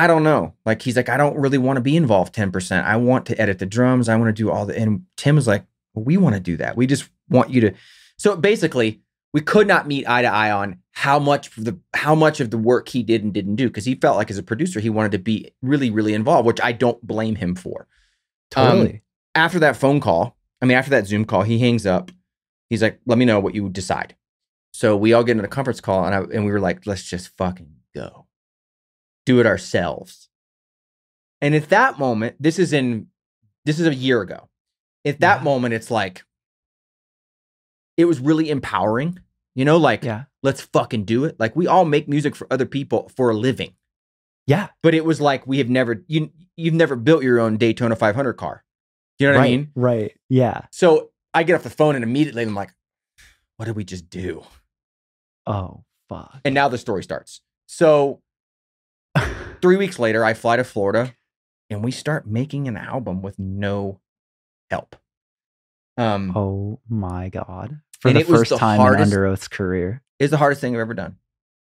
I don't know. Like, he's like, I don't really want to be involved 10%. I want to edit the drums. I want to do all the. And Tim was like, well, we want to do that. We just want you to. So basically, we could not meet eye to eye on how much of the how much of the work he did and didn't do because he felt like as a producer he wanted to be really really involved, which I don't blame him for um, totally. after that phone call, I mean, after that Zoom call, he hangs up. He's like, let me know what you decide. So we all get in a conference call and, I, and we were like, let's just fucking go. Do it ourselves. And at that moment, this is in, this is a year ago. At that Yeah. moment, it's like, it was really empowering, you know, like, yeah. let's fucking do it. Like, we all make music for other people for a living. Yeah. But it was like, we have never, you, you've never built your own Daytona 500 car. You know what right. I mean? Right. Yeah. So I get off the phone and immediately I'm like, what did we just do? Oh fuck. And now the story starts. So three weeks later, I fly to Florida and we start making an album with no help. Um, oh my god. For the first the time hardest- in Underoath's career. It's the hardest thing I've ever done.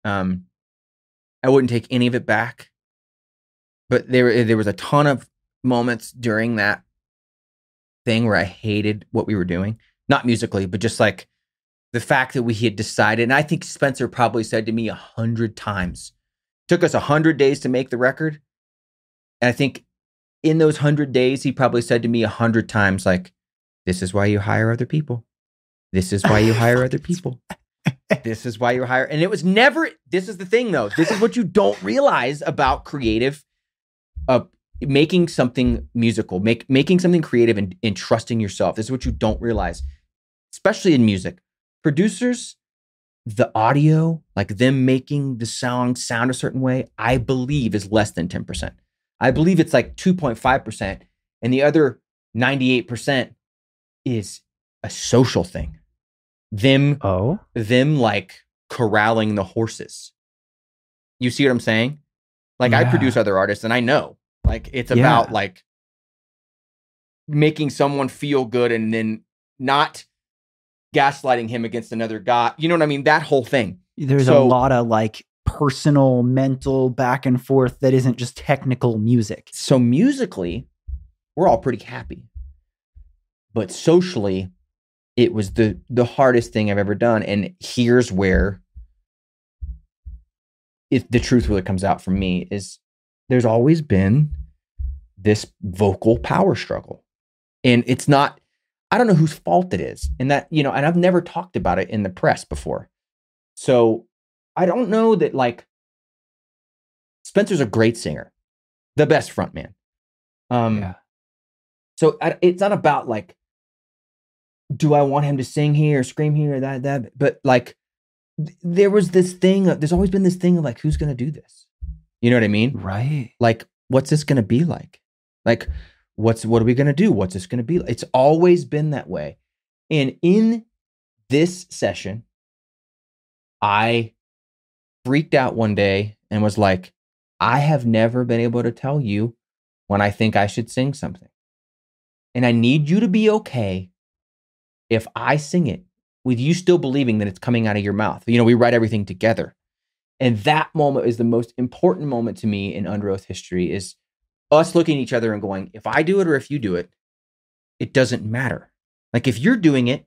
Um, I wouldn't take any of it back, but there there was a ton of moments during that thing where I hated what we were doing, not musically, but just like the fact that we had decided. And I think Spencer probably said to me a hundred times, took us a hundred days to make the record, and I think in those hundred days he probably said to me a hundred times, like, "This is why you hire other people. This is why you hire other people." this is why you hire and it was never this is the thing though this is what you don't realize about creative uh making something musical make making something creative and, and trusting yourself this is what you don't realize especially in music producers the audio like them making the song sound a certain way i believe is less than 10% i believe it's like 2.5% and the other 98% is a social thing them Oh. them like corralling the horses. You see what I'm saying? Like I produce other artists and I know like it's Yeah. about like making someone feel good and then not gaslighting him against another guy. You know what I mean? That whole thing. There's So- a lot of like personal, mental back and forth that isn't just technical music. So musically, we're all pretty happy. But socially, it was the the hardest thing I've ever done. And here's where it, the truth really comes out for me is there's always been this vocal power struggle. And it's not, I don't know whose fault it is. And that, you know, and I've never talked about it in the press before. So I don't know that like Spencer's a great singer, the best frontman. Um, Yeah. so I, it's not about like, do I want him to sing here, or scream here, or that, that, but like, th- there was this thing. Of, there's always been this thing of like, who's gonna do this? You know what I mean? Right. Like, what's this gonna be like? Like, what's what are we gonna do? What's this gonna be? like? It's always been that way. And in this session, I freaked out one day and was like, I have never been able to tell you when I think I should sing something. And I need you to be okay if I sing it with you still believing that it's coming out of your mouth. You know, we write everything together. And that moment is the most important moment to me in Underoath history is us looking at each other and going, if I do it or if you do it, it doesn't matter. Like if you're doing it,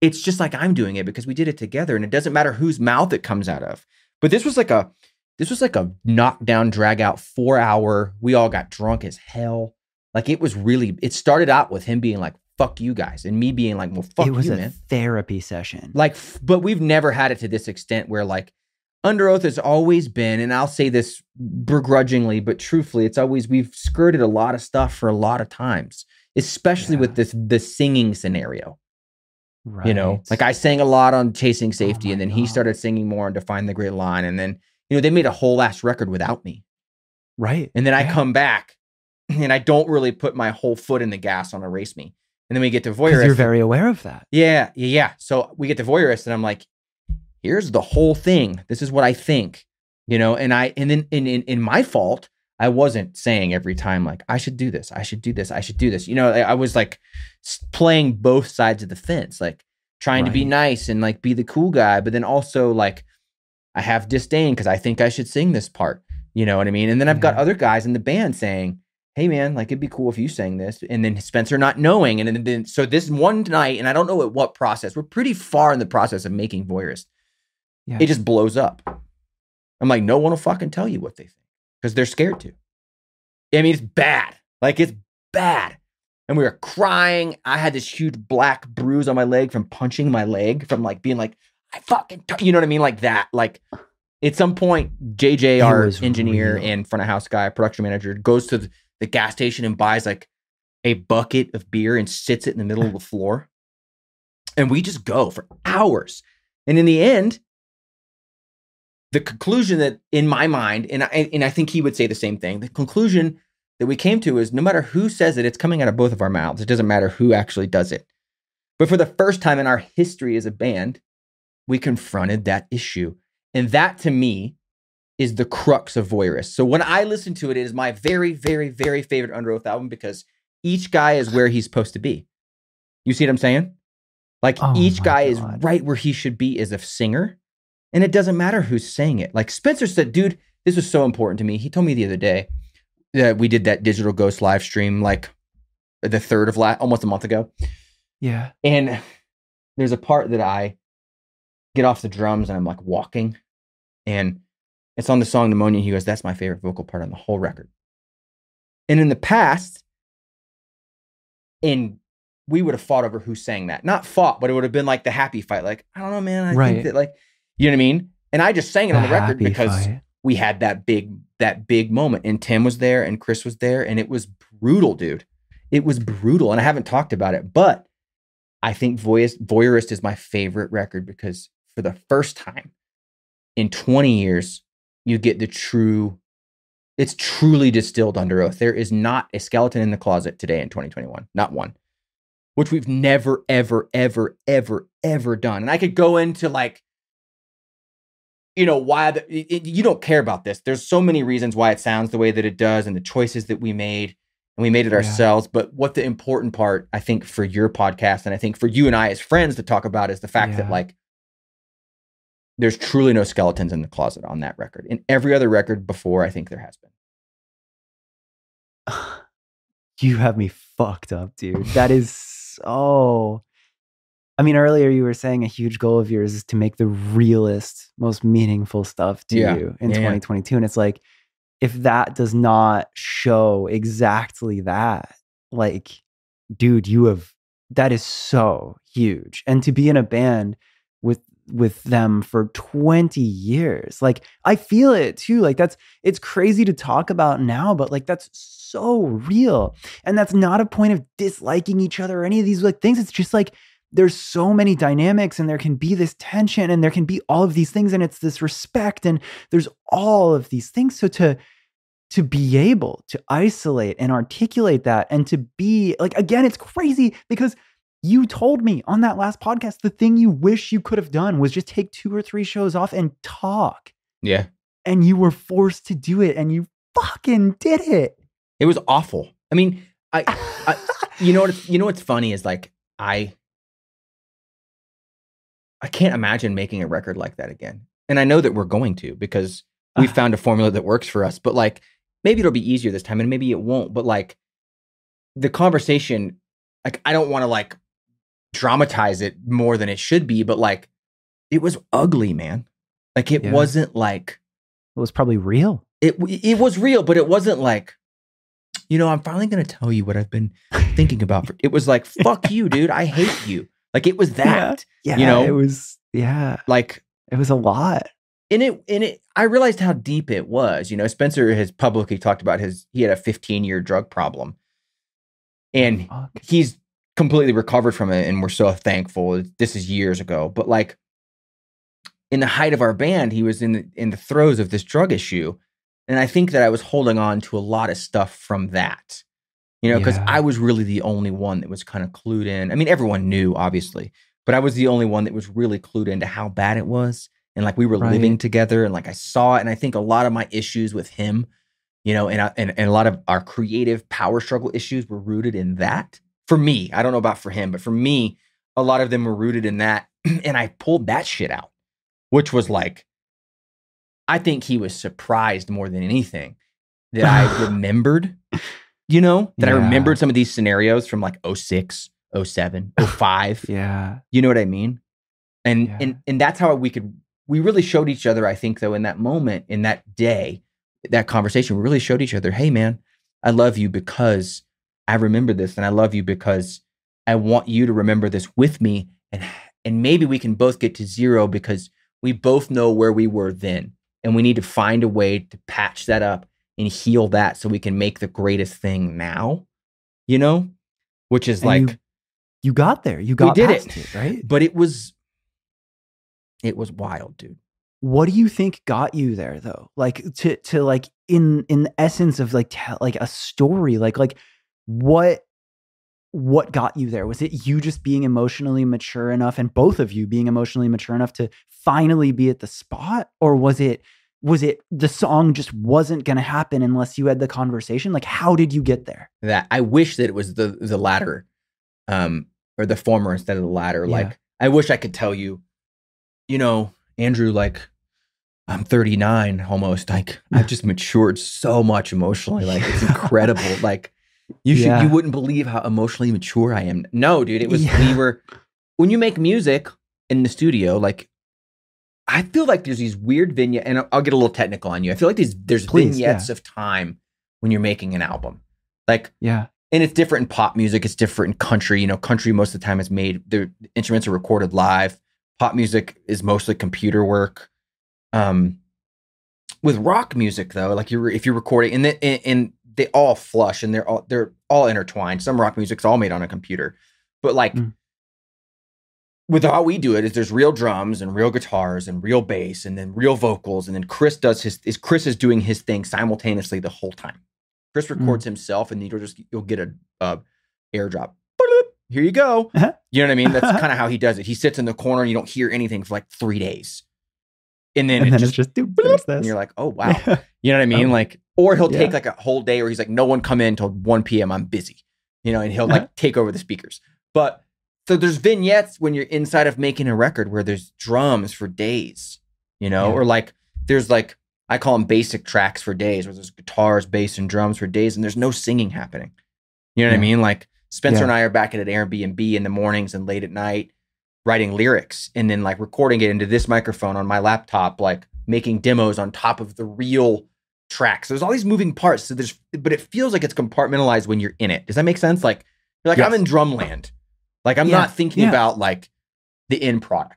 it's just like I'm doing it because we did it together and it doesn't matter whose mouth it comes out of. But this was like a this was like a knockdown drag out 4 hour. We all got drunk as hell. Like it was really it started out with him being like fuck you guys and me being like well fuck it was you a man. therapy session. Like but we've never had it to this extent where like Underoath has always been and I'll say this begrudgingly but truthfully it's always we've skirted a lot of stuff for a lot of times especially Yeah. with this the singing scenario right. you know like i sang a lot on chasing oh safety my and then he started singing more on define the great line and then you know they made a whole ass record without me right. and then i come back and i don't really put my whole foot in the gas on erase me and then we get to voyeurist you're very aware of that. yeah yeah yeah so we get to voyeurist and i'm like here's the whole thing. This is what i think you know and i and then in in, in my fault i wasn't saying every time like i should do this i should do this i should do this. You know i, I was like playing both sides of the fence like trying to be nice and like be the cool guy but then also like i have disdain because i think i should sing this part you know what i mean? And then i've got mm-hmm. other guys in the band saying hey man like it'd be cool if you sang this. And then spencer not knowing and then, then so this one night and i don't know at what process we're pretty far in the process of making voyeurist Yeah. it just blows up. I'm like no one will fucking tell you what they think because they're scared to. I mean it's bad. Like it's bad. And we were crying. I had this huge black bruise on my leg from punching my leg from like being like i fucking you know what i mean? Like that. Like at some point jj our engineer real. and front of house guy production manager goes to the gas station and buys like a bucket of beer and sits it in the middle of the floor. And we just go for hours. And in the end the conclusion that in my mind and I, and I think he would say the same thing the conclusion that we came to is no matter who says it it's coming out of both of our mouths. It doesn't matter who actually does it. But for the first time in our history as a band we confronted that issue. And that to me is the crux of voyeurist so when i listen to it it is my very very very favorite Underoath album because each guy is where he's supposed to be. You see what i'm saying? Like Oh each guy is right where he should be as a singer and it doesn't matter who's saying it. Like Spencer said, dude, this was so important to me. He told me the other day that we did that digital ghost live stream like the third of last almost a month ago. Yeah. And there's a part that I get off the drums and I'm like walking and it's on the song Pneumonia. He goes, That's my favorite vocal part on the whole record. And in the past, in we would have fought over who sang that. Not fought, but it would have been like the happy fight. Like, I don't know, man. I Right. think that like you know what I mean? And I just sang it on the record because fight. we had that big that big moment and Tim was there and Chris was there and it was brutal, dude. It was brutal and I haven't talked about it, but I think Voyeur- Voyeurist is my favorite record because for the first time in 20 years you get the true it's truly distilled Underoath. There is not a skeleton in the closet today in 2021, not one. Which we've never ever ever ever ever done. And I could go into like you know why the, it, you don't care about this there's so many reasons why it sounds the way that it does and the choices that we made and we made it Yeah. ourselves but what the important part i think for your podcast and i think for you and i as friends to talk about is the fact that like there's truly no skeletons in the closet on that record in every other record before i think there has been you have me fucked up, dude. That is so. I mean, earlier you were saying a huge goal of yours is to make the realest, most meaningful stuff to Yeah. you in Yeah, yeah. 2022. And it's like, if that does not show exactly that, like, dude, you have that is so huge. And to be in a band with with them for 20 years. Like I feel it too. Like that's it's crazy to talk about now, but like that's so real. And that's not a point of disliking each other or any of these like things. It's just like there's so many dynamics and there can be this tension and there can be all of these things and it's this respect and there's all of these things. So to to be able to isolate and articulate that and to be like again it's crazy because you told me on that last podcast the thing you wish you could have done was just take two or three shows off and talk. Yeah. And you were forced to do it and you fucking did it. It was awful. I mean i you know what you know what's funny is like i i can't imagine making a record like that again and i know that we're going to because we Ah. found a formula that works for us but like maybe it'll be easier this time and maybe it won't, but like the conversation, like I don't want to like dramatize it more than it should be, but like it was ugly, man. Like it Yeah. wasn't like It was probably real. it it was real, but it wasn't like, you know, I'm finally gonna tell you what I've been thinking about. For, it was like, fuck you, dude. I hate you. Like it was that. Yeah, You know? it was. Yeah, Like it was a lot. and it and it I realized how deep it was. You know, Spencer has publicly talked about his he had a 15 year drug problem. And Fuck. he's completely recovered from it and we're so thankful. This is years ago, but like in the height of our band, he was in the, in the throes of this drug issue. And I think that I was holding on to a lot of stuff from that. You know, because Yeah. I was really the only one that was kind of clued in. I mean, everyone knew, obviously, but I was the only one that was really clued into how bad it was. And like we were Right. living together and like I saw it. And I think a lot of my issues with him, you know, and, I, and, and a lot of our creative power struggle issues were rooted in that. For me, I don't know about for him, but for me, a lot of them were rooted in that. and I pulled that shit out, which was like, I think he was surprised more than anything that I remembered, you know, that I remembered some of these scenarios from like 06, 07, 05. Yeah, You know what I mean? And Yeah. and and that's how we could we really showed each other, I think, though, in that moment, in that day, that conversation, we really showed each other, hey man, I love you because I remember this, and I love you because I want you to remember this with me. And and maybe we can both get to zero because we both know where we were then. And we need to find a way to patch that up and heal that so we can make the greatest thing now, you know? Which is And like you- you got there. You got did past it. it, right? but it was it was wild, dude. What do you think got you there, though? Like to to like in in the essence of like tell like a story, like like what what got you there? Was it you just being emotionally mature enough, and both of you being emotionally mature enough to finally be at the spot, or was it was it the song just wasn't going to happen unless you had the conversation? Like, how did you get there? that I wish that it was the the latter, um, or the former instead of the latter. Yeah. Like I wish I could tell you, you know, Andrew, like I'm 39 almost. Like I've just matured so much emotionally. Like it's incredible. like you should Yeah. you wouldn't believe how emotionally mature I am. No, dude, it was Yeah. we were when you make music in the studio, like I feel like there's these weird vignette, and I'll, I'll get a little technical on you. I feel like these there's Please, vignettes yeah. of time when you're making an album. Like Yeah, and it's different in pop music it's different in country you know country most of the time is made the instruments are recorded live pop music is mostly computer work um with rock music though like you're if you're recording and, the, and, and they all flush and they're all they're all intertwined some rock music's all made on a computer but like Mm. With how we do it is there's real drums and real guitars and real bass and then real vocals and then chris does his is chris is doing his thing simultaneously the whole time chris Mm. records himself and you'll just you'll get a, a airdrop here you go Uh-huh. you know what i mean that's kind of how he does it he sits in the corner and you don't hear anything for like three days and then, and it then just, it's just bloop, this. and you're like oh wow you know what I mean? Um, like, or he'll take like a whole day where he's like, no one come in until 1 p.m. I'm busy, you know, and he'll like Uh-huh. take over the speakers. But so there's vignettes when you're inside of making a record where there's drums for days, you know, Yeah. or like there's like, I call them basic tracks for days where there's guitars, bass, and drums for days and there's no singing happening. You know what I mean? Like Spencer Yeah. and I are back at an Airbnb in the mornings and late at night writing lyrics and then like recording it into this microphone on my laptop, like making demos on top of the real tracks. There's all these moving parts. So there's, but it feels like it's compartmentalized when you're in it. Does that make sense? Like, you're like, I'm in drumland. Like, I'm Yeah, not thinking yeah. about like the end product,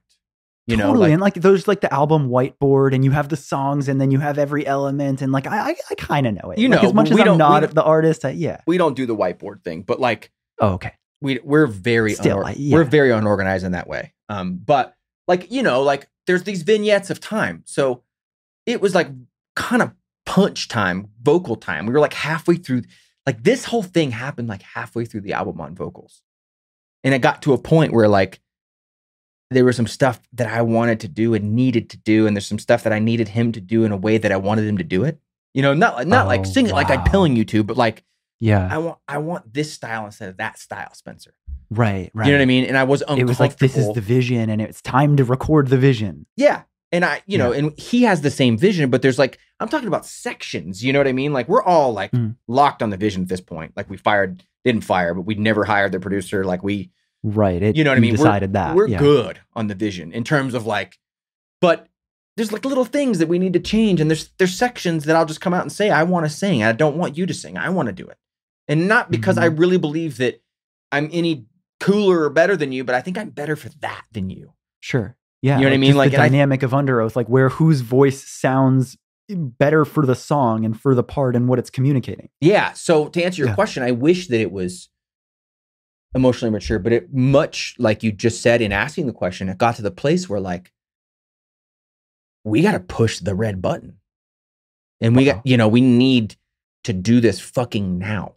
you know? totally. Like, and like there's like the album whiteboard, and you have the songs, and then you have every element, and like I I, I kind of know it. You Like, know, as much as we I'm don't- the artist. I, yeah. we don't do the whiteboard thing, but like, Oh, okay. we we're very Still, unor- I- yeah. we're very unorganized in that way. Um, but like you know, like there's these vignettes of time. So it was like kind of punch time, vocal time. We were like halfway through. Like this whole thing happened like halfway through the album on vocals, and it got to a point where like there was some stuff that I wanted to do and needed to do, and there's some stuff that I needed him to do in a way that I wanted him to do it. You know, not not like Oh, sing it like I'm wow. telling you to, but like Yeah. I want I want this style instead of that style, Spencer. right. Right. You know what I mean? And I was uncomfortable. It was like this is the vision, and it's time to record the vision. yeah. And I, you know, and he has the same vision, but there's like, I'm talking about sections. You know what I mean? Like we're all like Mm. locked on the vision at this point. Like we fired, didn't fire, but we never hired the producer. Like we, Right. It, you know what I mean? We're- Decided that. we're yeah. good on the vision in terms of like, but there's like little things that we need to change, and there's there's sections that I'll just come out and say I want to sing. I don't want you to sing. I want to do it, and not because I Mm-hmm. really believe that I'm any cooler or better than you, but I think I'm better for that than you. Sure. Yeah. You know what I mean? Like, I- dynamic of Underoath, like where whose voice sounds better for the song and for the part and what it's communicating. Yeah. So to answer your Yeah. question, I wish that it was emotionally mature, but it much like you just said in asking the question, it got to the place where like we got to push the red button. And we Uh-oh. got, uh-huh. you know, we need to do this fucking now.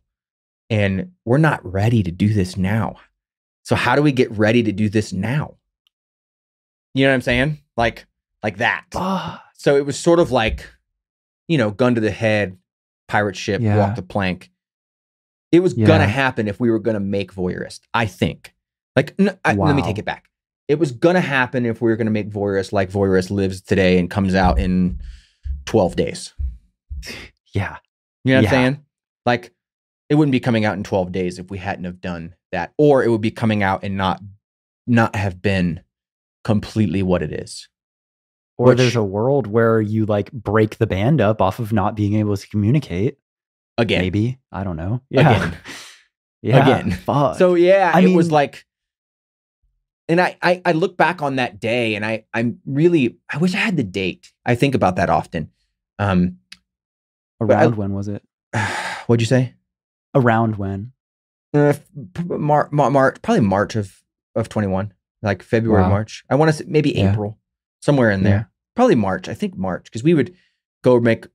And we're not ready to do this now. So how do we get ready to do this now? You know what I'm saying? Like like that. So it was sort of like, you know, gun to the head, pirate ship, Yeah. walk the plank. It was Yeah. gonna happen if we were gonna make voyeurist. I think. Like, n I- let me take it back. It was gonna happen if we were gonna make voyeurist like voyeurist lives today and comes out in twelve days. yeah. You know what Yeah. I'm saying? Like, it wouldn't be coming out in twelve days if we hadn't have done that, or it would be coming out and not not have been completely what it is. Or Which- there's a world where you like break the band up off of not being able to communicate. Again, Maybe. I don't know. Yeah. Again. yeah. Again. Fuck. So yeah, I it was like, and I, I I look back on that day, and I I'm really I wish I had the date. I think about that often. Um, around I- when was it? what'd you say? Around when? Uh, Mar- Mar- March, probably March of of 21, like February, Wow. March. I want to say maybe Yeah. April, somewhere in there. Yeah. Probably March. I think March because we would go make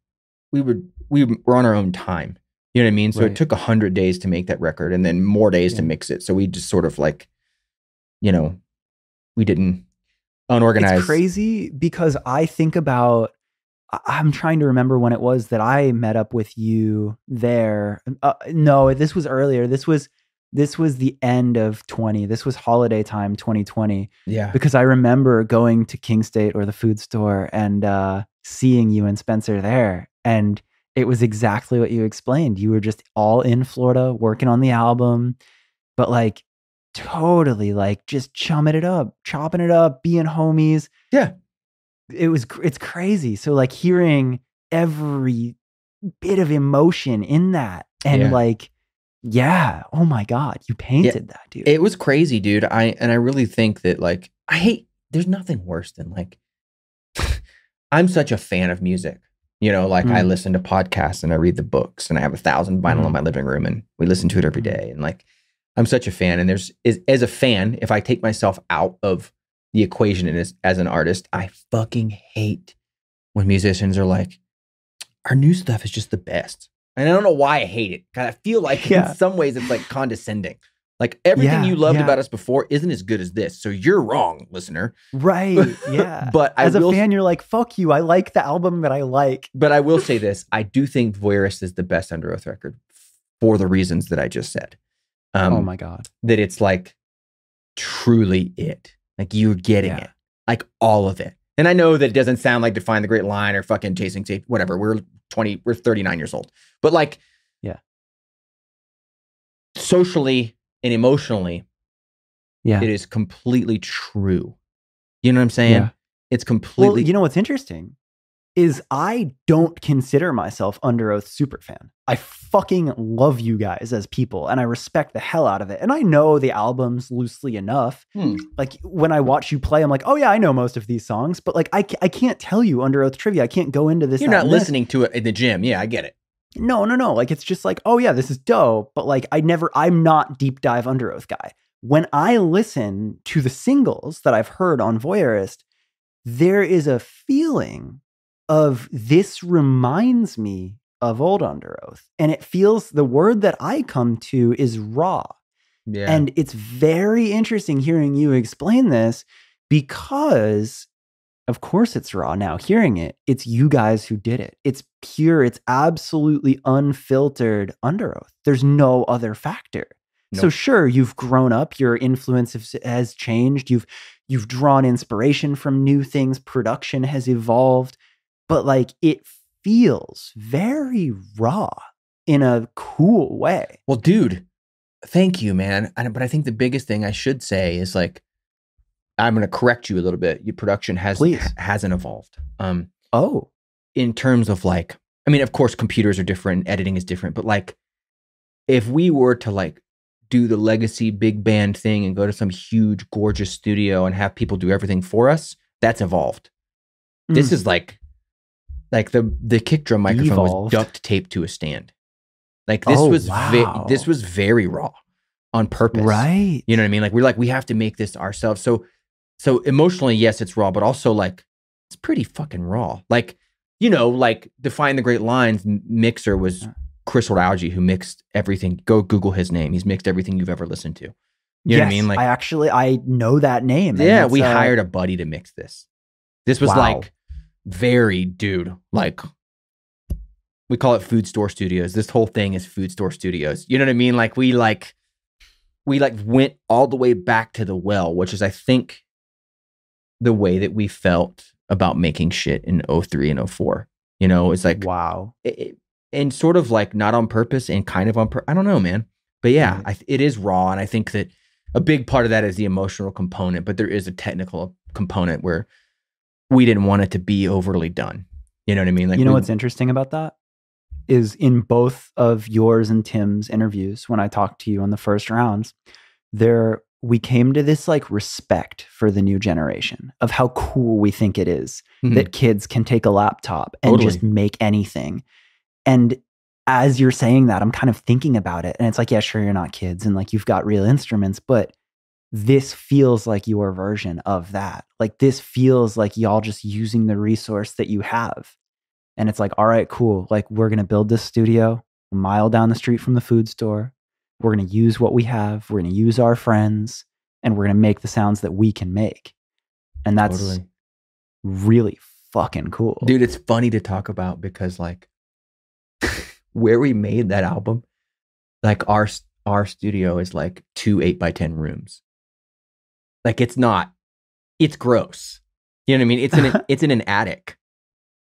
we would we were on our own time. You know what I mean? So Right. it took a hundred days to make that record, and then more days to mix it. So we just sort of like, you know, we didn't unorganized. It's crazy because I think about. I'm trying to remember when it was that I met up with you there. Uh, no, this was earlier. This was this was the end of 20. This was holiday time 2020 Yeah. because I remember going to Kingstate or the food store and uh, seeing you and Spencer there, and it was exactly what you explained. You were just all in Florida working on the album, but like totally like just chumming it up, chopping it up, being homies. Yeah. It was it's crazy. So like hearing every bit of emotion in that and Yeah. like yeah, oh my god, you painted that, dude. It was crazy, dude. I and I really think that like I hate there's nothing worse than like I'm such a fan of music. You know, like I Mm. listen to podcasts and I read the books and I have a thousand vinyl in Mm. my living room and we listen to it every Mm. And like I'm such a fan. And there's is as a fan, if I take myself out of the equation and as, as an artist, I fucking hate when musicians are like, our new stuff is just the best. And I don't know why I hate it. I feel like Yeah. in some ways it's like condescending. Like everything Yeah, you loved yeah. about us before isn't as good as this. So you're wrong, listener. right. Yeah. But I As a will fan, you're like, fuck you. I like the album that I like. but I will say this. I do think Voyeurist is the best Underoath record for the reasons that I just said. Um, oh my God. that it's like truly it. Like you're getting it. Like all of it. And I know that it doesn't sound like Define the Great Line or fucking Chasing Tape, whatever. We're 20, we're 39 years old. But like, Yeah. Socially and emotionally, Yeah. it is completely true. You know what I'm saying? Yeah. It's Well, completely you know what's interesting is I don't consider myself Underoath super fan. I fucking love you guys as people and I respect the hell out of it. And I know the albums loosely enough. Hmm. Like when I watch you play, I'm like, oh yeah, I know most of these songs, but like I, I can't tell you Underoath trivia. I can't go into this. You're not and this. listening to it in the gym. Yeah, I get it. No, no, no. Like it's just like, oh yeah, this is dope. But like I never, I'm not deep dive Underoath guy. When I listen to the singles that I've heard on Voyeurist, there is a feeling of this reminds me of old Underoath. And it feels the word that I come to is raw. Yeah. And it's very interesting hearing you explain this because, of course, it's raw now. Hearing it, it's you guys who did it. It's pure, it's absolutely unfiltered Underoath. There's no other factor. So sure, you've grown up, your influence has, has changed. You've you've drawn inspiration from new things, production has evolved, but like it feels very raw in a cool way. Well, dude, thank you, man. I, but I think the biggest thing I should say is like, I'm going to correct you a little bit. Your production has Please. hasn't evolved. Um, Oh, in terms of like, I mean, of course, computers are different, editing is different, but like, if we were to like do the legacy big band thing and go to some huge, gorgeous studio and have people do everything for us, that's evolved. This Mm. is like, like the the kick drum microphone was duct taped to a stand. Like this Oh, was wow. this was very raw on purpose. right. You know what I mean? Like we're like we have to make this ourselves. So so emotionally, yes, it's raw, but also like it's pretty fucking raw. Like you know, like define the great lines. Mixer was Chris Alge who mixed everything. Go Google his name. He's mixed everything you've ever listened to. You know what I mean? Like I actually I know that name. yeah, we uh, hired a buddy to mix this. This was Wow. like very dude, like we call it food store studios. This whole thing is food store studios. You know what I mean? Like we like we like went all the way back to the well, which is I think the way that we felt about making shit in 03 and 04. You know, it's like wow. it, it- and sort of like not on purpose and kind of on purpose. I don't know, man. But yeah, Right. I, it is raw, and I think that a big part of that is the emotional component. But there is a technical component where we didn't want it to be overly done. You know what I mean? Like you know we- what's interesting about that is in both of yours and Tim's interviews when I talked to you on the first rounds, there we came to this like respect for the new generation of how cool we think it is Mhm. that kids can take a laptop and just make anything. And as you're saying that, I'm kind of thinking about it. And it's like, yeah, sure, you're not kids and like you've got real instruments, but this feels like your version of that. Like this feels like y'all just using the resource that you have. And it's like, all right, cool. Like we're going to build this studio a mile down the street from the food store. We're going to use what we have. We're going to use our friends and we're going to make the sounds that we can make. And that's Totally. really fucking cool. dude. It's funny to talk about because like where we made that album, like our our studio is like two eight by ten rooms. Like it's not, it's gross. You know what I mean? It's in a, it's in an attic.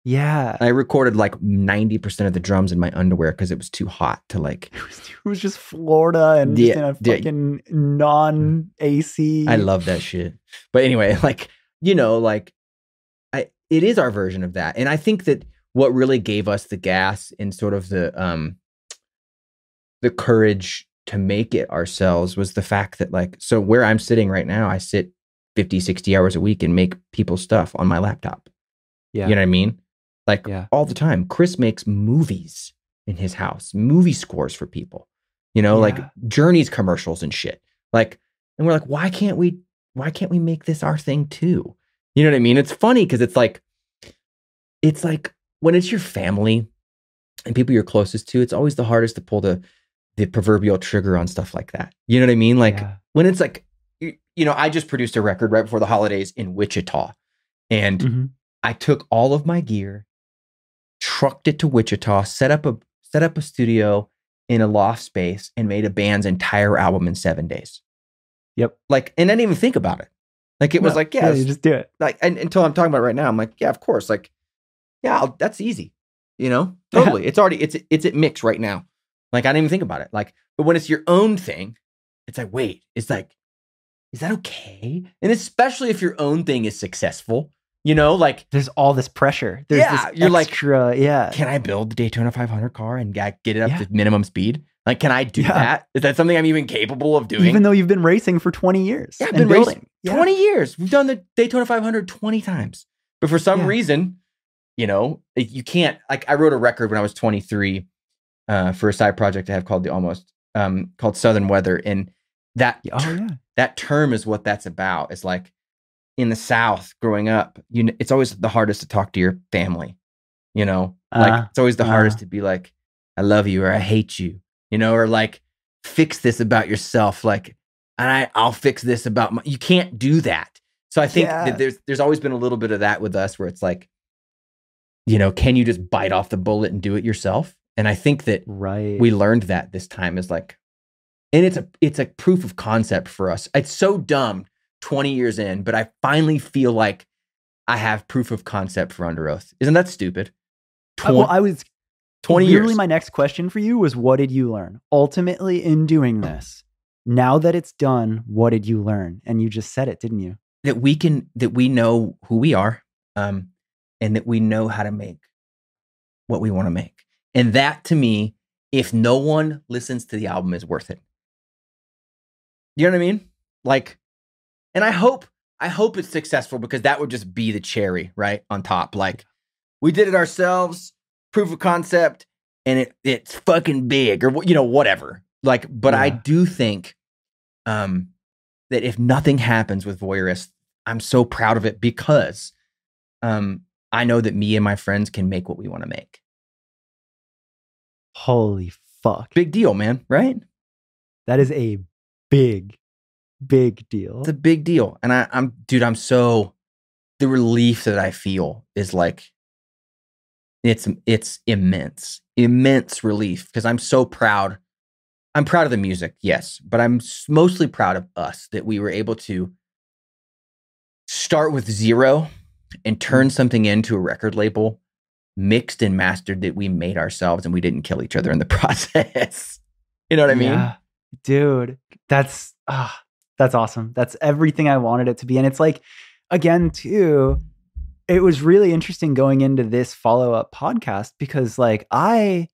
Yeah. I recorded like ninety percent of the drums in my underwear because it was too hot to like. It was, it was just Florida and Yeah, just in a yeah. fucking non AC. I love that shit. But anyway, like you know, like I it is our version of that, and I think that what really gave us the gas and sort of the um the courage to make it ourselves was the fact that like so where I'm sitting right now, I sit 50, 60 hours a week and make people stuff on my laptop. Yeah. You know what I mean? Like Yeah. all the time. Chris makes movies in his house, movie scores for people. You know, like Journeys commercials and shit. Like, and we're like, why can't we? Why can't we make this our thing too? You know what I mean? It's funny because it's like, it's like when it's your family and people you're closest to. It's always the hardest to pull the the proverbial trigger on stuff like that. You know what I mean? Like Yeah. when it's like, you, you know, I just produced a record right before the holidays in Wichita, and Mhm. I took all of my gear, trucked it to Wichita, set up a set up a studio in a loft space, and made a band's entire album in seven days. Yep. Like, and I didn't even think about it. Like it was like, yeah, you just do it. like and, until I'm talking about right now, I'm like, yeah, of course. Like, yeah, I'll, that's easy. You know, Yeah. totally. It's already it's it's at mix right now. Like I didn't even think about it. Like, but when it's your own thing, it's like, wait, it's like, is that okay? And especially if your own thing is successful, you know, like There's all this pressure. There's Yeah, this you're like, extra, yeah. can I build the Daytona 500 car and get it up Yeah. to minimum speed? Like, can I do Yeah. that? Is that something I'm even capable of doing? Even though you've been racing for 20 years. Yeah, I've been racing building. Yeah. 20 years. We've done the Daytona 500 20 times. But for some reason, you know, you can't. Like, I wrote a record when I was 23 uh, for a side project I have called the Almost, um, called Southern Weather. And that, Oh, yeah. that term is what that's about. It's like in the South growing up, you know, it's always the hardest to talk to your family, you know, like Uh, it's always the uh. hardest to be like, I love you or I hate you, you know, or like fix this about yourself. Like, and I, I'll fix this about my, you can't do that. So I think Yeah. that there's, there's always been a little bit of that with us where it's like, you know, can you just bite off the bullet and do it yourself? And I think that Right. we learned that this time is like, and it's a it's a proof of concept for us. It's so dumb 20 years in, but I finally feel like I have proof of concept for Underoath. Isn't that stupid? Uh, well, I was 20 literally years. my next question for you was what did you learn? Ultimately in doing this, now that it's done, what did you learn? And you just said it, didn't you? that we can that we know who we are um and that we know how to make what we want to make and that to me if no one listens to the album is worth it. You know what i mean? Like and i hope i hope it's successful because that would just be the cherry right on top. Like we did it ourselves proof of concept and it it's fucking big or you know whatever. Like but i do think um that if nothing happens with voyeurist i'm so proud of it because um i know that me and my friends can make what we want to make Holy fuck. big deal man right That is a big, big deal. it's a big deal and I, i'm dude i'm so the relief that i feel is like it's it's immense immense relief because i'm so proud i'm proud of the music yes but i'm mostly proud of us that we were able to start with zero and turn mm. something into a record label mixed and mastered that we made ourselves and we didn't kill each other in the process you know what i mean Yeah. dude, that's ah, that's awesome. That's everything I wanted it to be. And it's like, again, too, it was really interesting going into this follow-up podcast because like I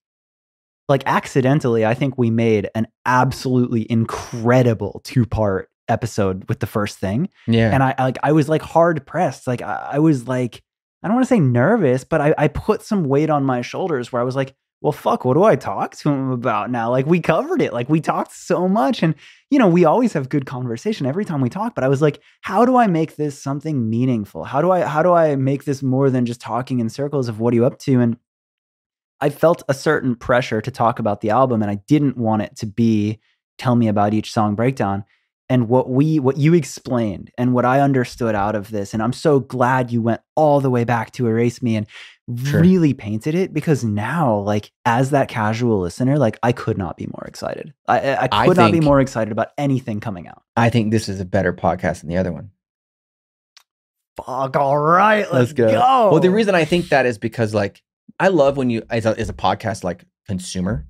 like accidentally, I think we made an absolutely incredible two-part episode with the first thing. yeah and I like I was like hard pressed. Like I, I was like I don't want to say nervous, but I, I put some weight on my shoulders where I was like, well, fuck, what do I talk to him about now? Like we covered it, like we talked so much, and you know we always have good conversation every time we talk. But I was like, how do I make this something meaningful? How do I how do I make this more than just talking in circles of what are you up to? And I felt a certain pressure to talk about the album, and I didn't want it to be tell me about each song breakdown and what we what you explained and what i understood out of this and i'm so glad you went all the way back to erase me and Sure. really painted it because now like as that casual listener like i could not be more excited i i I I could not be more excited about anything coming out I think this is a better podcast than the other one. fuck all right let's, Let's go. go, Well, the reason I think that is because like I love when you as a, as a podcast like consumer,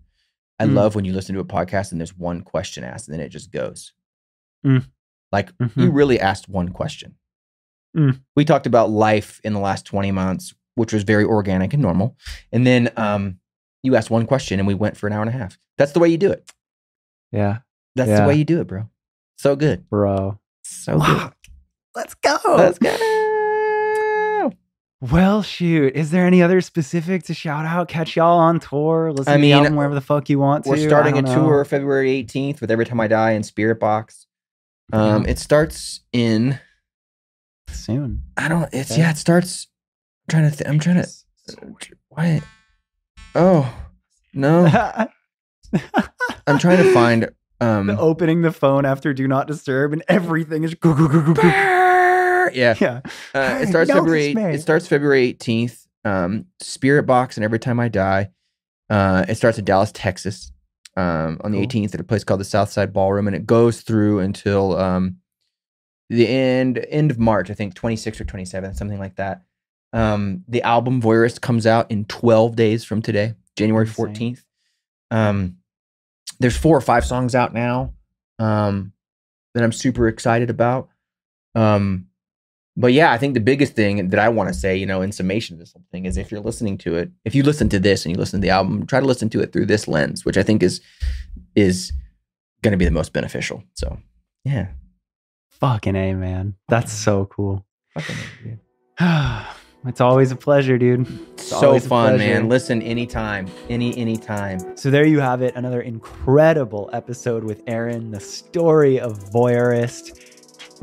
I Mm. love when you listen to a podcast and there's one question asked and then it just goes. Mm. Like you Mhm. really asked one question. Mm. We talked about life in the last 20 months, which was very organic and normal. And then um you asked one question and we went for an hour and a half. That's the way you do it. yeah That's Yeah. the way you do it, bro. So good. bro So good. Let's go Let's go. well shoot is there any other specific to shout out catch y'all on tour listen I to the mean, album wherever the fuck you want to We're starting a know. tour February 18th with Every Time I Die and Spiritbox. Um, it starts in soon I don't. It's yeah. It starts. I'm trying to. Th- I'm trying to. Why? Oh no! I'm trying to find. Um. the opening the phone after do not disturb and everything is yeah. yeah Uh, it starts February. It starts February 18th. Um, Spiritbox and Every Time I Die. Uh, it starts in Dallas, Texas. Um, on the Cool. 18th at a place called the Southside Ballroom, and it goes through until um, the end end of March. I think 26th or 27th, something like that. Um, the album Voyeurist comes out in 12 days from today, January 14th. Um, there's four or five songs out now um, that I'm super excited about. Um, but yeah, I think the biggest thing that I want to say, you know, in summation of this whole thing is if you're listening to it, if you listen to this and you listen to the album, try to listen to it through this lens, which I think is is going to be the most beneficial. So, yeah, fucking a man that's so cool fucking A, dude. it's always a pleasure dude It's so fun, man. Listen anytime, any any time. So there you have it, another incredible episode with Aaron, the story of voyeurist.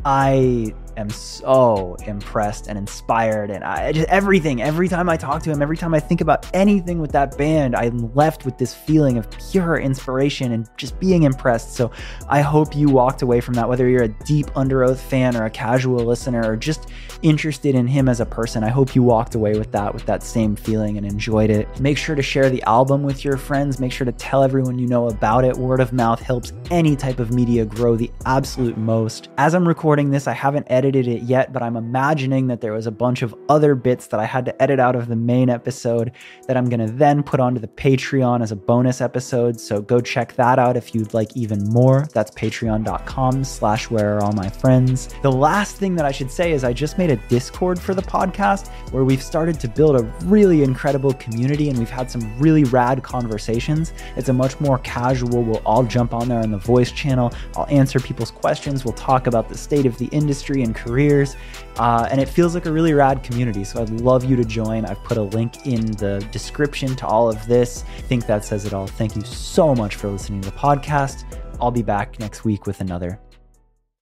I am so impressed and inspired and I just everything every time I talk to him every time I think about anything with that band I'm left with this feeling of pure inspiration and just being impressed. So I hope you walked away from that whether you're a deep Underoath fan or a casual listener or just interested in him as a person I hope you walked away with that with that same feeling and enjoyed it. Make sure to share the album with your friends. Make sure to tell everyone you know about it. Word of mouth helps any type of media grow the absolute most. As I'm recording this I haven't edited it yet, but I'm imagining that there was a bunch of other bits that I had to edit out of the main episode that I'm going to then put onto the Patreon as a bonus episode. So go check that out if you'd like even more. That's patreon.com slash where are all my friends. The last thing that I should say is I just made a Discord for the podcast where we've started to build a really incredible community and we've had some really rad conversations. It's a much more casual, we'll all jump on there on the voice channel. I'll answer people's questions. We'll talk about the state of the industry and careers. Uh, and it feels like a really rad community. So I'd love you to join. I've put a link in the description to all of this. I think that says it all. Thank you so much for listening to the podcast. I'll be back next week with another